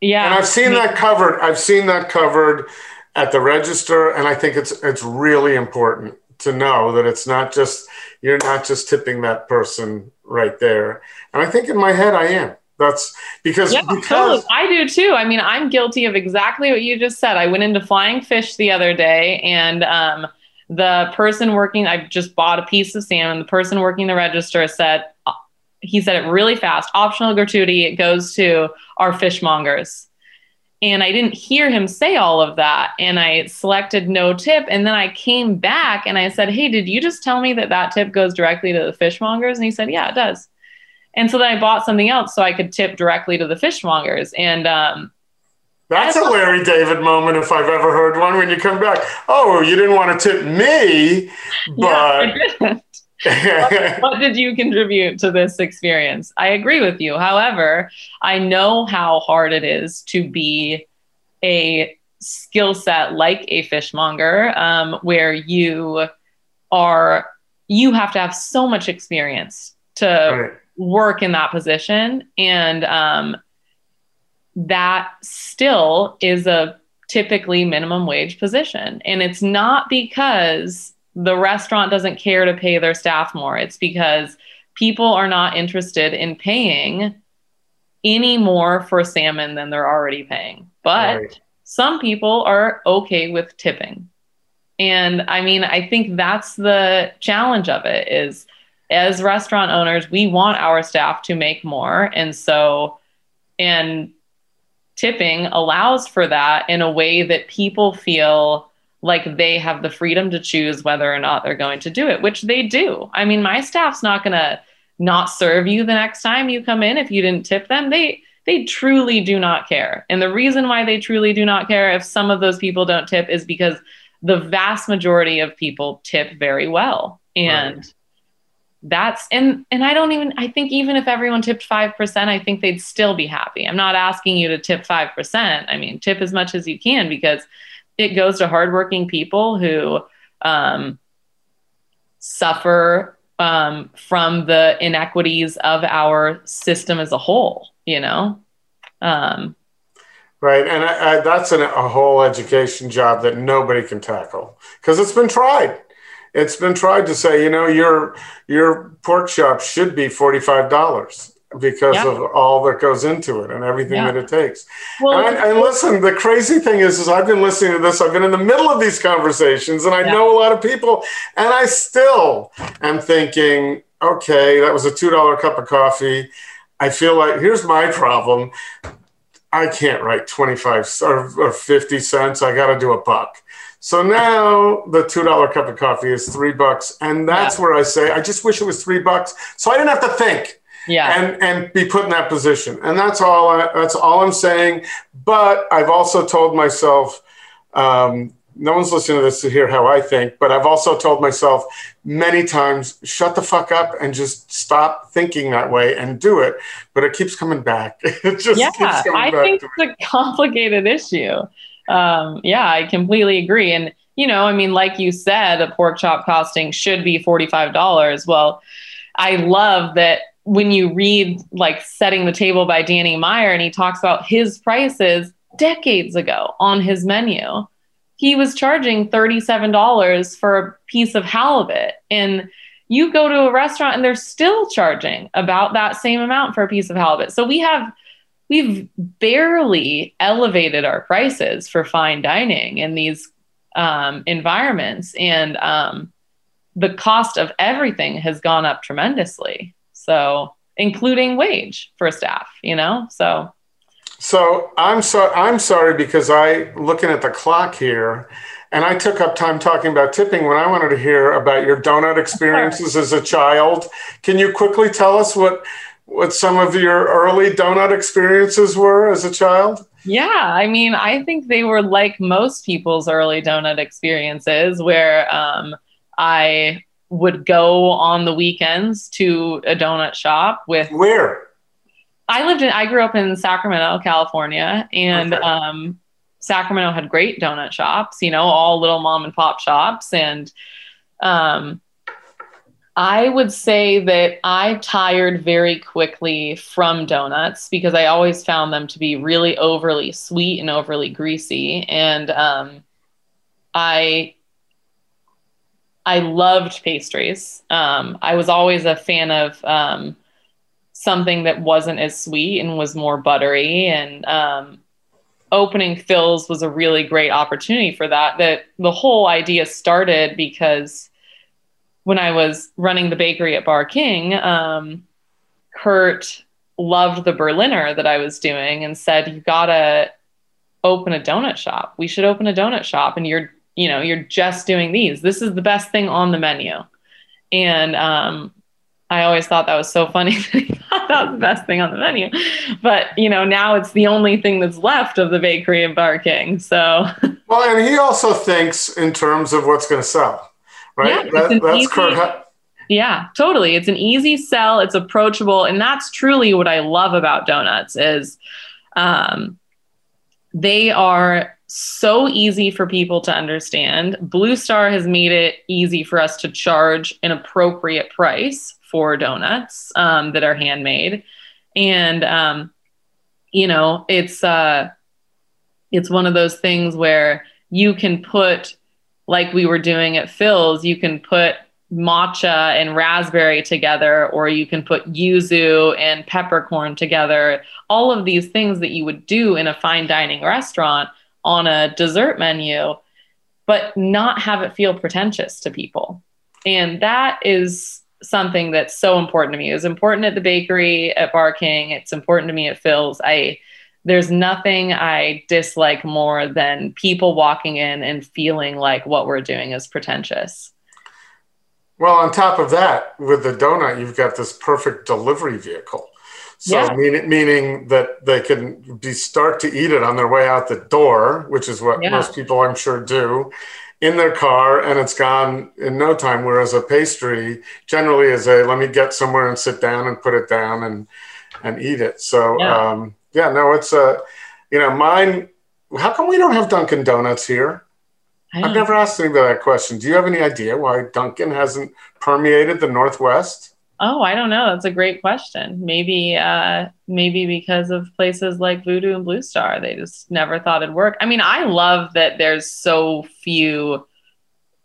yeah and I've seen that covered. I've seen that covered at the register, and I think it's it's really important to know that it's not just you're not just tipping that person right there. And I think in my head I am. That's because Yeah, because totally. I do too. I mean, I'm guilty of exactly what you just said. I went into Flying Fish the other day, and um, the person working, I just bought a piece of salmon. The person working the register said, uh, he said it really fast optional gratuity. It goes to our fishmongers. And I didn't hear him say all of that. And I selected no tip. And then I came back and I said, Hey, did you just tell me that that tip goes directly to the fishmongers? And he said, Yeah, it does. And so then I bought something else so I could tip directly to the fishmongers. And um, That's a Larry David moment if I've ever heard one. When you come back, oh, you didn't want to tip me, [LAUGHS] yeah, but didn't. [LAUGHS] what did you contribute to this experience? I agree with you. However, I know how hard it is to be a skill set like a fishmonger, um, where you are you have to have so much experience to Right. Work in that position, and um, that still is a typically minimum wage position, and it's not because the restaurant doesn't care to pay their staff more. It's because people are not interested in paying any more for salmon than they're already paying. But Right. some people are okay with tipping. And I mean, I think that's the challenge of it is as restaurant owners, we want our staff to make more. And so, and tipping allows for that in a way that people feel like they have the freedom to choose whether or not they're going to do it, which they do. I mean, my staff's not going to not serve you the next time you come in if you didn't tip them. They they truly do not care. And the reason why they truly do not care if some of those people don't tip is because the vast majority of people tip very well. And Right. That's and and I don't even I think even if everyone tipped 5%, I think they'd still be happy. I'm not asking you to tip 5%. I mean, tip as much as you can because it goes to hardworking people who um, suffer um, from the inequities of our system as a whole, you know? Um, Right, and I, I, that's an, a whole education job that nobody can tackle because it's been tried. It's been tried to say, you know, your your pork chop should be forty five dollars because Yeah. of all that goes into it and everything Yeah. that it takes. well, and, and listen, the crazy thing is, is I've been listening to this. I've been in the middle of these conversations, and I Yeah. know a lot of people, and I still am thinking, okay, that was a two dollar cup of coffee. I feel like here's my problem. I can't write 25 or, or 50 cents. I got to do a buck. So now the $2 cup of coffee is three bucks. And that's Yeah. where I say, I just wish it was three bucks. So I didn't have to think yeah. and, and be put in that position. And that's all, I, that's all I'm saying. But I've also told myself, um, no one's listening to this to hear how I think, but I've also told myself many times, shut the fuck up and just stop thinking that way and do it. But it keeps coming back. [LAUGHS] It just yeah, keeps coming I back think it's a complicated issue. Um, yeah, I completely agree. And you know, I mean, like you said, a pork chop costing should be $45. Well, I love that when you read like Setting the Table by Danny Meyer and he talks about his prices decades ago on his menu, he was charging $37 for a piece of halibut. And you go to a restaurant and they're still charging about that same amount for a piece of halibut. So we have we've barely elevated our prices for fine dining in these um, environments, and um, the cost of everything has gone up tremendously. So, including wage for staff, you know. So, so I'm sorry. I'm sorry because I looking at the clock here. And I took up time talking about tipping when I wanted to hear about your donut experiences as a child. Can you quickly tell us what what some of your early donut experiences were as a child? Yeah, I mean, I think they were like most people's early donut experiences, where um, I would go on the weekends to a donut shop with. Where? I lived in. I grew up in Sacramento, California, and okay. um, Sacramento had great donut shops. You know, all little mom and pop shops, and um, I would say that I tired very quickly from donuts because I always found them to be really overly sweet and overly greasy. And um, I I loved pastries. Um, I was always a fan of um, something that wasn't as sweet and was more buttery. And um, opening Fills was a really great opportunity for that. That the whole idea started because when I was running the bakery at Bar King, um, Kurt loved the Berliner that I was doing and said, "You gotta open a donut shop. We should open a donut shop." And you're, you know, you're just doing these. This is the best thing on the menu. And um, I always thought that was so funny [LAUGHS] that he thought that was the best thing on the menu. But you know, now it's the only thing that's left of the bakery at Bar King. So well, and he also thinks in terms of what's going to sell right? Yeah, that, that's easy, Kurt. Yeah, totally. It's an easy sell. It's approachable, and that's truly what I love about donuts is um, they are so easy for people to understand. Blue Star has made it easy for us to charge an appropriate price for donuts um, that are handmade, and um, you know, it's uh, it's one of those things where you can put like we were doing at Fills, you can put matcha and raspberry together, or you can put yuzu and peppercorn together. All of these things that you would do in a fine dining restaurant on a dessert menu, but not have it feel pretentious to people. And that is something that's so important to me. It was important at the bakery at Bar King. It's important to me at Fills. I there's nothing I dislike more than people walking in and feeling like what we're doing is pretentious. Well, on top of that, with the donut, you've got this perfect delivery vehicle. So yeah. mean, meaning that they can be start to eat it on their way out the door, which is what yeah. most people I'm sure do, in their car, and it's gone in no time. Whereas a pastry generally is a let me get somewhere and sit down and put it down and and eat it. So yeah. um, yeah, no, it's a, uh, you know, mine. How come we don't have Dunkin' Donuts here? I've never asked anybody that question. Do you have any idea why Dunkin' hasn't permeated the Northwest? Oh, I don't know. That's a great question. Maybe, uh, maybe because of places like Voodoo and Blue Star, they just never thought it'd work. I mean, I love that there's so few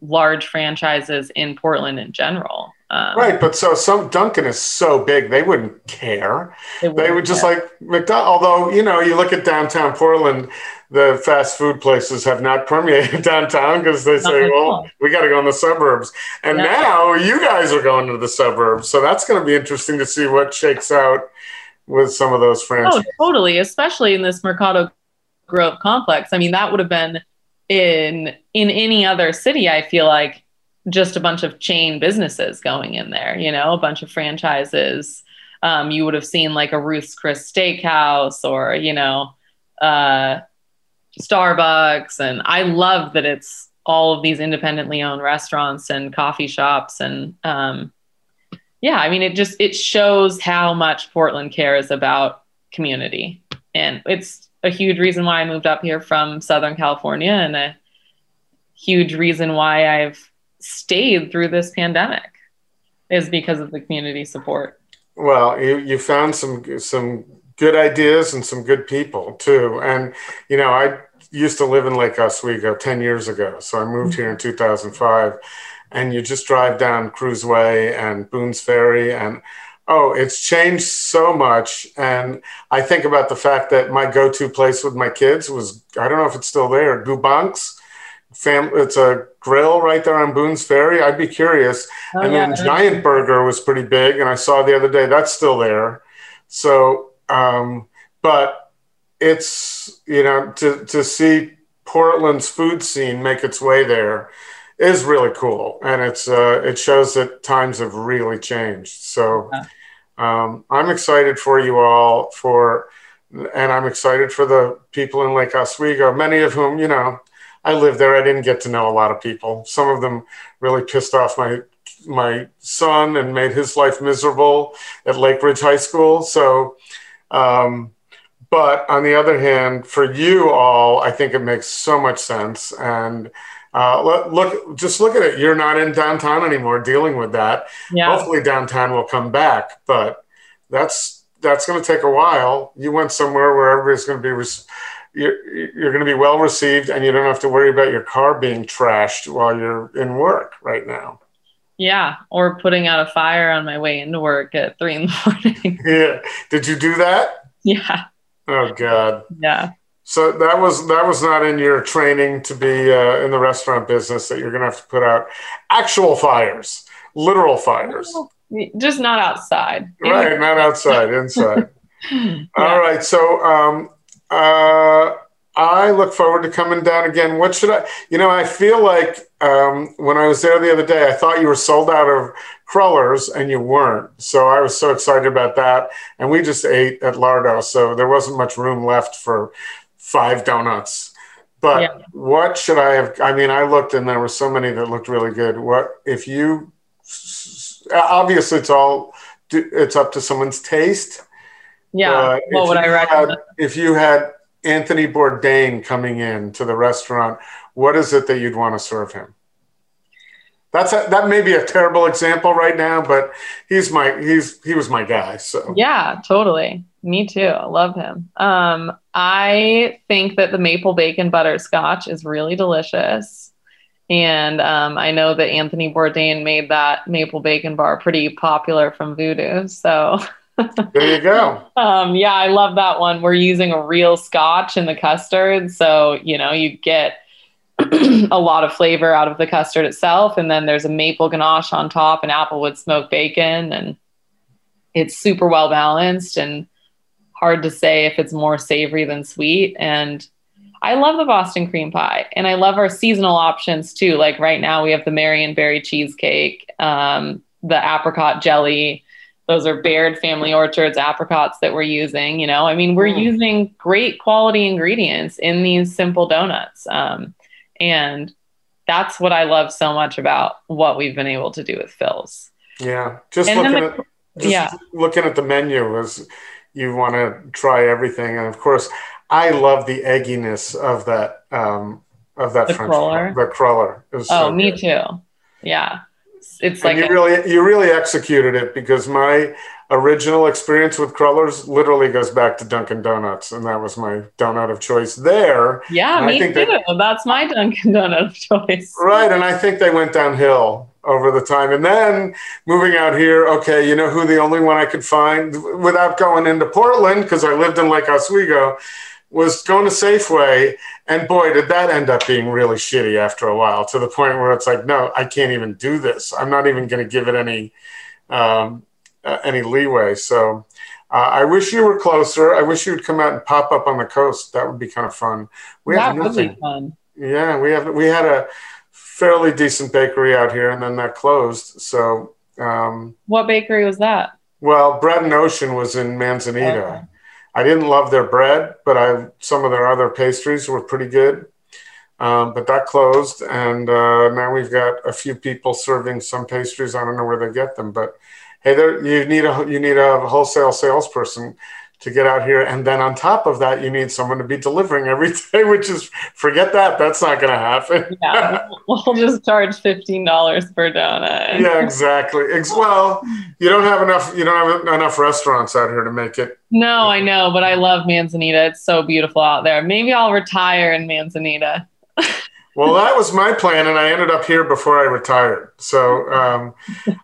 large franchises in Portland in general. Um, right, but so some Dunkin' is so big they wouldn't care. They, wouldn't they would just care. like McDonald. Although you know, you look at downtown Portland, the fast food places have not permeated [LAUGHS] downtown because they say, "Well, we got to go in the suburbs." And yeah. now you guys are going to the suburbs, so that's going to be interesting to see what shakes out with some of those franchises. Oh, totally, especially in this Mercato Grove complex. I mean, that would have been in in any other city. I feel like just a bunch of chain businesses going in there, you know, a bunch of franchises. Um, you would have seen like a Ruth's Chris Steakhouse or, you know, uh, Starbucks. And I love that it's all of these independently owned restaurants and coffee shops. And um, yeah, I mean, it just, it shows how much Portland cares about community. And it's a huge reason why I moved up here from Southern California and a huge reason why I've stayed through this pandemic is because of the community support. Well, you, you found some some good ideas and some good people too. And you know, I used to live in Lake Oswego 10 years ago. So I moved here in mm-hmm. 2005 and you just drive down Kruse Way and Boone's Ferry and oh, it's changed so much. And I think about the fact that my go-to place with my kids was, I don't know if it's still there, Gubanc's. Fam- it's a grill right there on Boone's Ferry. I'd be curious. Oh, and yeah. then Giant Burger was pretty big, and I saw the other day that's still there. So, um, but it's you know to to see Portland's food scene make its way there is really cool, and it's uh, it shows that times have really changed. So um, I'm excited for you all for, and I'm excited for the people in Lake Oswego, many of whom you know. I lived there. I didn't get to know a lot of people. Some of them really pissed off my my son and made his life miserable at Lakeridge High School. So, um, but on the other hand, for you all, I think it makes so much sense. And uh, look, just look at it. You're not in downtown anymore dealing with that. Yeah. Hopefully, downtown will come back, but that's that's going to take a while. You went somewhere where everybody's going to be. Res- you're, you're going to be well received, and you don't have to worry about your car being trashed while you're in work right now. Yeah, or putting out a fire on my way into work at three in the [LAUGHS] morning. yeah, did you do that? Yeah. Oh God. Yeah. So that was that was not in your training to be uh, in the restaurant business that you're going to have to put out actual fires, literal fires. Just not outside. Right, not outside, inside. [LAUGHS] yeah. All right. So um, uh, I look forward to coming down again. What should I? You know, I feel like um, when I was there the other day, I thought you were sold out of crullers and you weren't. So I was so excited about that. And we just ate at Lardo. So there wasn't much room left for five donuts. But yeah. what should I have? I mean, I looked and there were so many that looked really good. What if you, obviously, it's all, it's up to someone's taste. Yeah. what would I recommend? Had, if you had Anthony Bourdain coming in to the restaurant, what is it that you'd want to serve him? That's a, that may be a terrible example right now, but he's my he's he was my guy. So yeah, totally. Me too. I love him. Um, I think that the maple bacon butterscotch is really delicious. And um, I know that Anthony Bourdain made that maple bacon bar pretty popular from Voodoo. So [LAUGHS] there you go. [LAUGHS] um, yeah, I love that one. We're using a real scotch in the custard. So, you know, you get [CLEARS THROAT] a lot of flavor out of the custard itself. And then there's a maple ganache on top and applewood smoked bacon. And it's super well balanced and hard to say if it's more savory than sweet. And I love the Boston cream pie and I love our seasonal options too. Like right now we have the Marionberry cheesecake, um, the apricot jelly. Those are Baird Family Orchards apricots that we're using. You know, I mean, we're mm. using great quality ingredients in these simple donuts. Um, and that's what I love so much about what we've been able to do with Fills Yeah. Just and looking the, at just yeah. looking at the menu is you want to try everything. And of course, I love the egginess of that um of that the French cruller. the cruller. oh, so me good. too. Yeah. It's and you a- really you really executed it because my original experience with crullers literally goes back to Dunkin' Donuts, and that was my donut of choice there. Yeah, and me too. That, That's my Dunkin' Donut of choice. Right, and I think they went downhill over the time. And then moving out here, okay, you know who the only one I could find without going into Portland because I lived in Lake Oswego was going to Safeway, and boy, did that end up being really shitty after a while to the point where it's like, no, I can't even do this. I'm not even going to give it any. Um, uh, any leeway. So uh, I wish you were closer. I wish you would come out and pop up on the coast. That would be kind of fun. We that have nothing. would be fun. Yeah, we have we had a fairly decent bakery out here, and then that closed. So um, what bakery was that? Well, Bread and Ocean was in Manzanita. Okay. I didn't love their bread, but I some of their other pastries were pretty good. Um, but that closed, and uh, now we've got a few people serving some pastries. I don't know where they get them, but hey, there you need a you need a wholesale salesperson to get out here. And then on top of that, you need someone to be delivering every [LAUGHS] day, which is forget that. That's not going to happen. [LAUGHS] yeah, we'll just charge fifteen dollars per donut. yeah, exactly. Well, you don't have enough. You don't have enough restaurants out here to make it. No, I know, but I love Manzanita. It's so beautiful out there. Maybe I'll retire in Manzanita. [LAUGHS] well, that was my plan, and I ended up here before I retired. So um,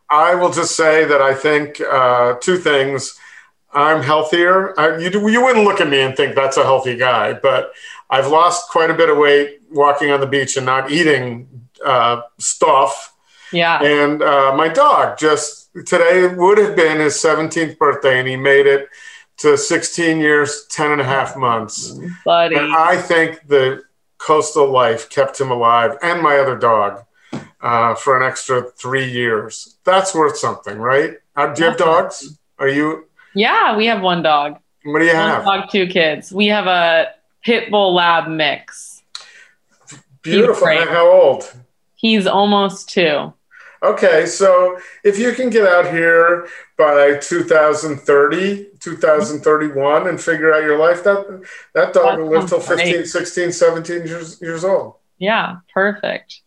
I will just say that I think uh, two things. I'm healthier. I, you, you wouldn't look at me and think that's a healthy guy, but I've lost quite a bit of weight walking on the beach and not eating uh, stuff. Yeah. And uh, my dog just today would have been his 17th birthday, and he made it to 16 years, 10 and a half months. Buddy. And I think the coastal life kept him alive and my other dog uh, for an extra three years. That's worth something, right? Uh, do you have dogs? Are you? Yeah, we have one dog. What do you One have? dog, two kids. We have a pit bull lab mix. Beautiful. How old? He's almost two. Okay, so if you can get out here by 2030, 2031 and figure out your life, that that dog That will live till sounds 15, great. 16, 17 years, years old. Yeah, perfect.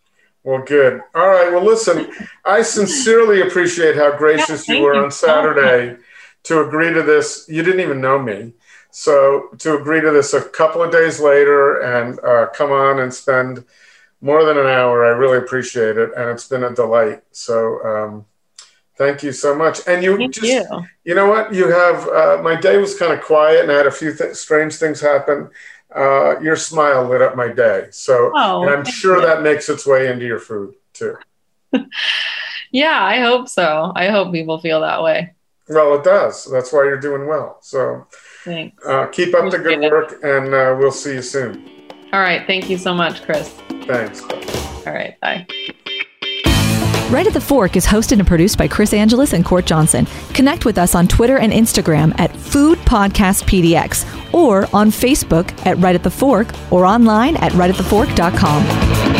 Well, good. All right. Well, listen, I sincerely appreciate how gracious Yeah, you were you on Saturday to agree to this. You didn't even know me. So to agree to this a couple of days later and uh, come on and spend more than an hour, I really appreciate it. And it's been a delight. So um, thank you so much. And you Thank just, you. you know what? You have, uh, my day was kind of quiet and I had a few th- strange things happen. Uh, your smile lit up my day. So, Oh, and I'm sure you. that makes its way into your food too. [LAUGHS] Yeah, I hope so. I hope people feel that way. Well, it does. That's why you're doing well. So Thanks. uh, keep up the good Appreciate it. work, and uh, we'll see you soon. All right. Thank you so much, Chris. Thanks. All right. Bye. Right at the Fork is hosted and produced by Chris Angeles and Court Johnson. Connect with us on Twitter and Instagram at Food Podcast PDX or on Facebook at Right at the Fork or online at rightatthefork.com.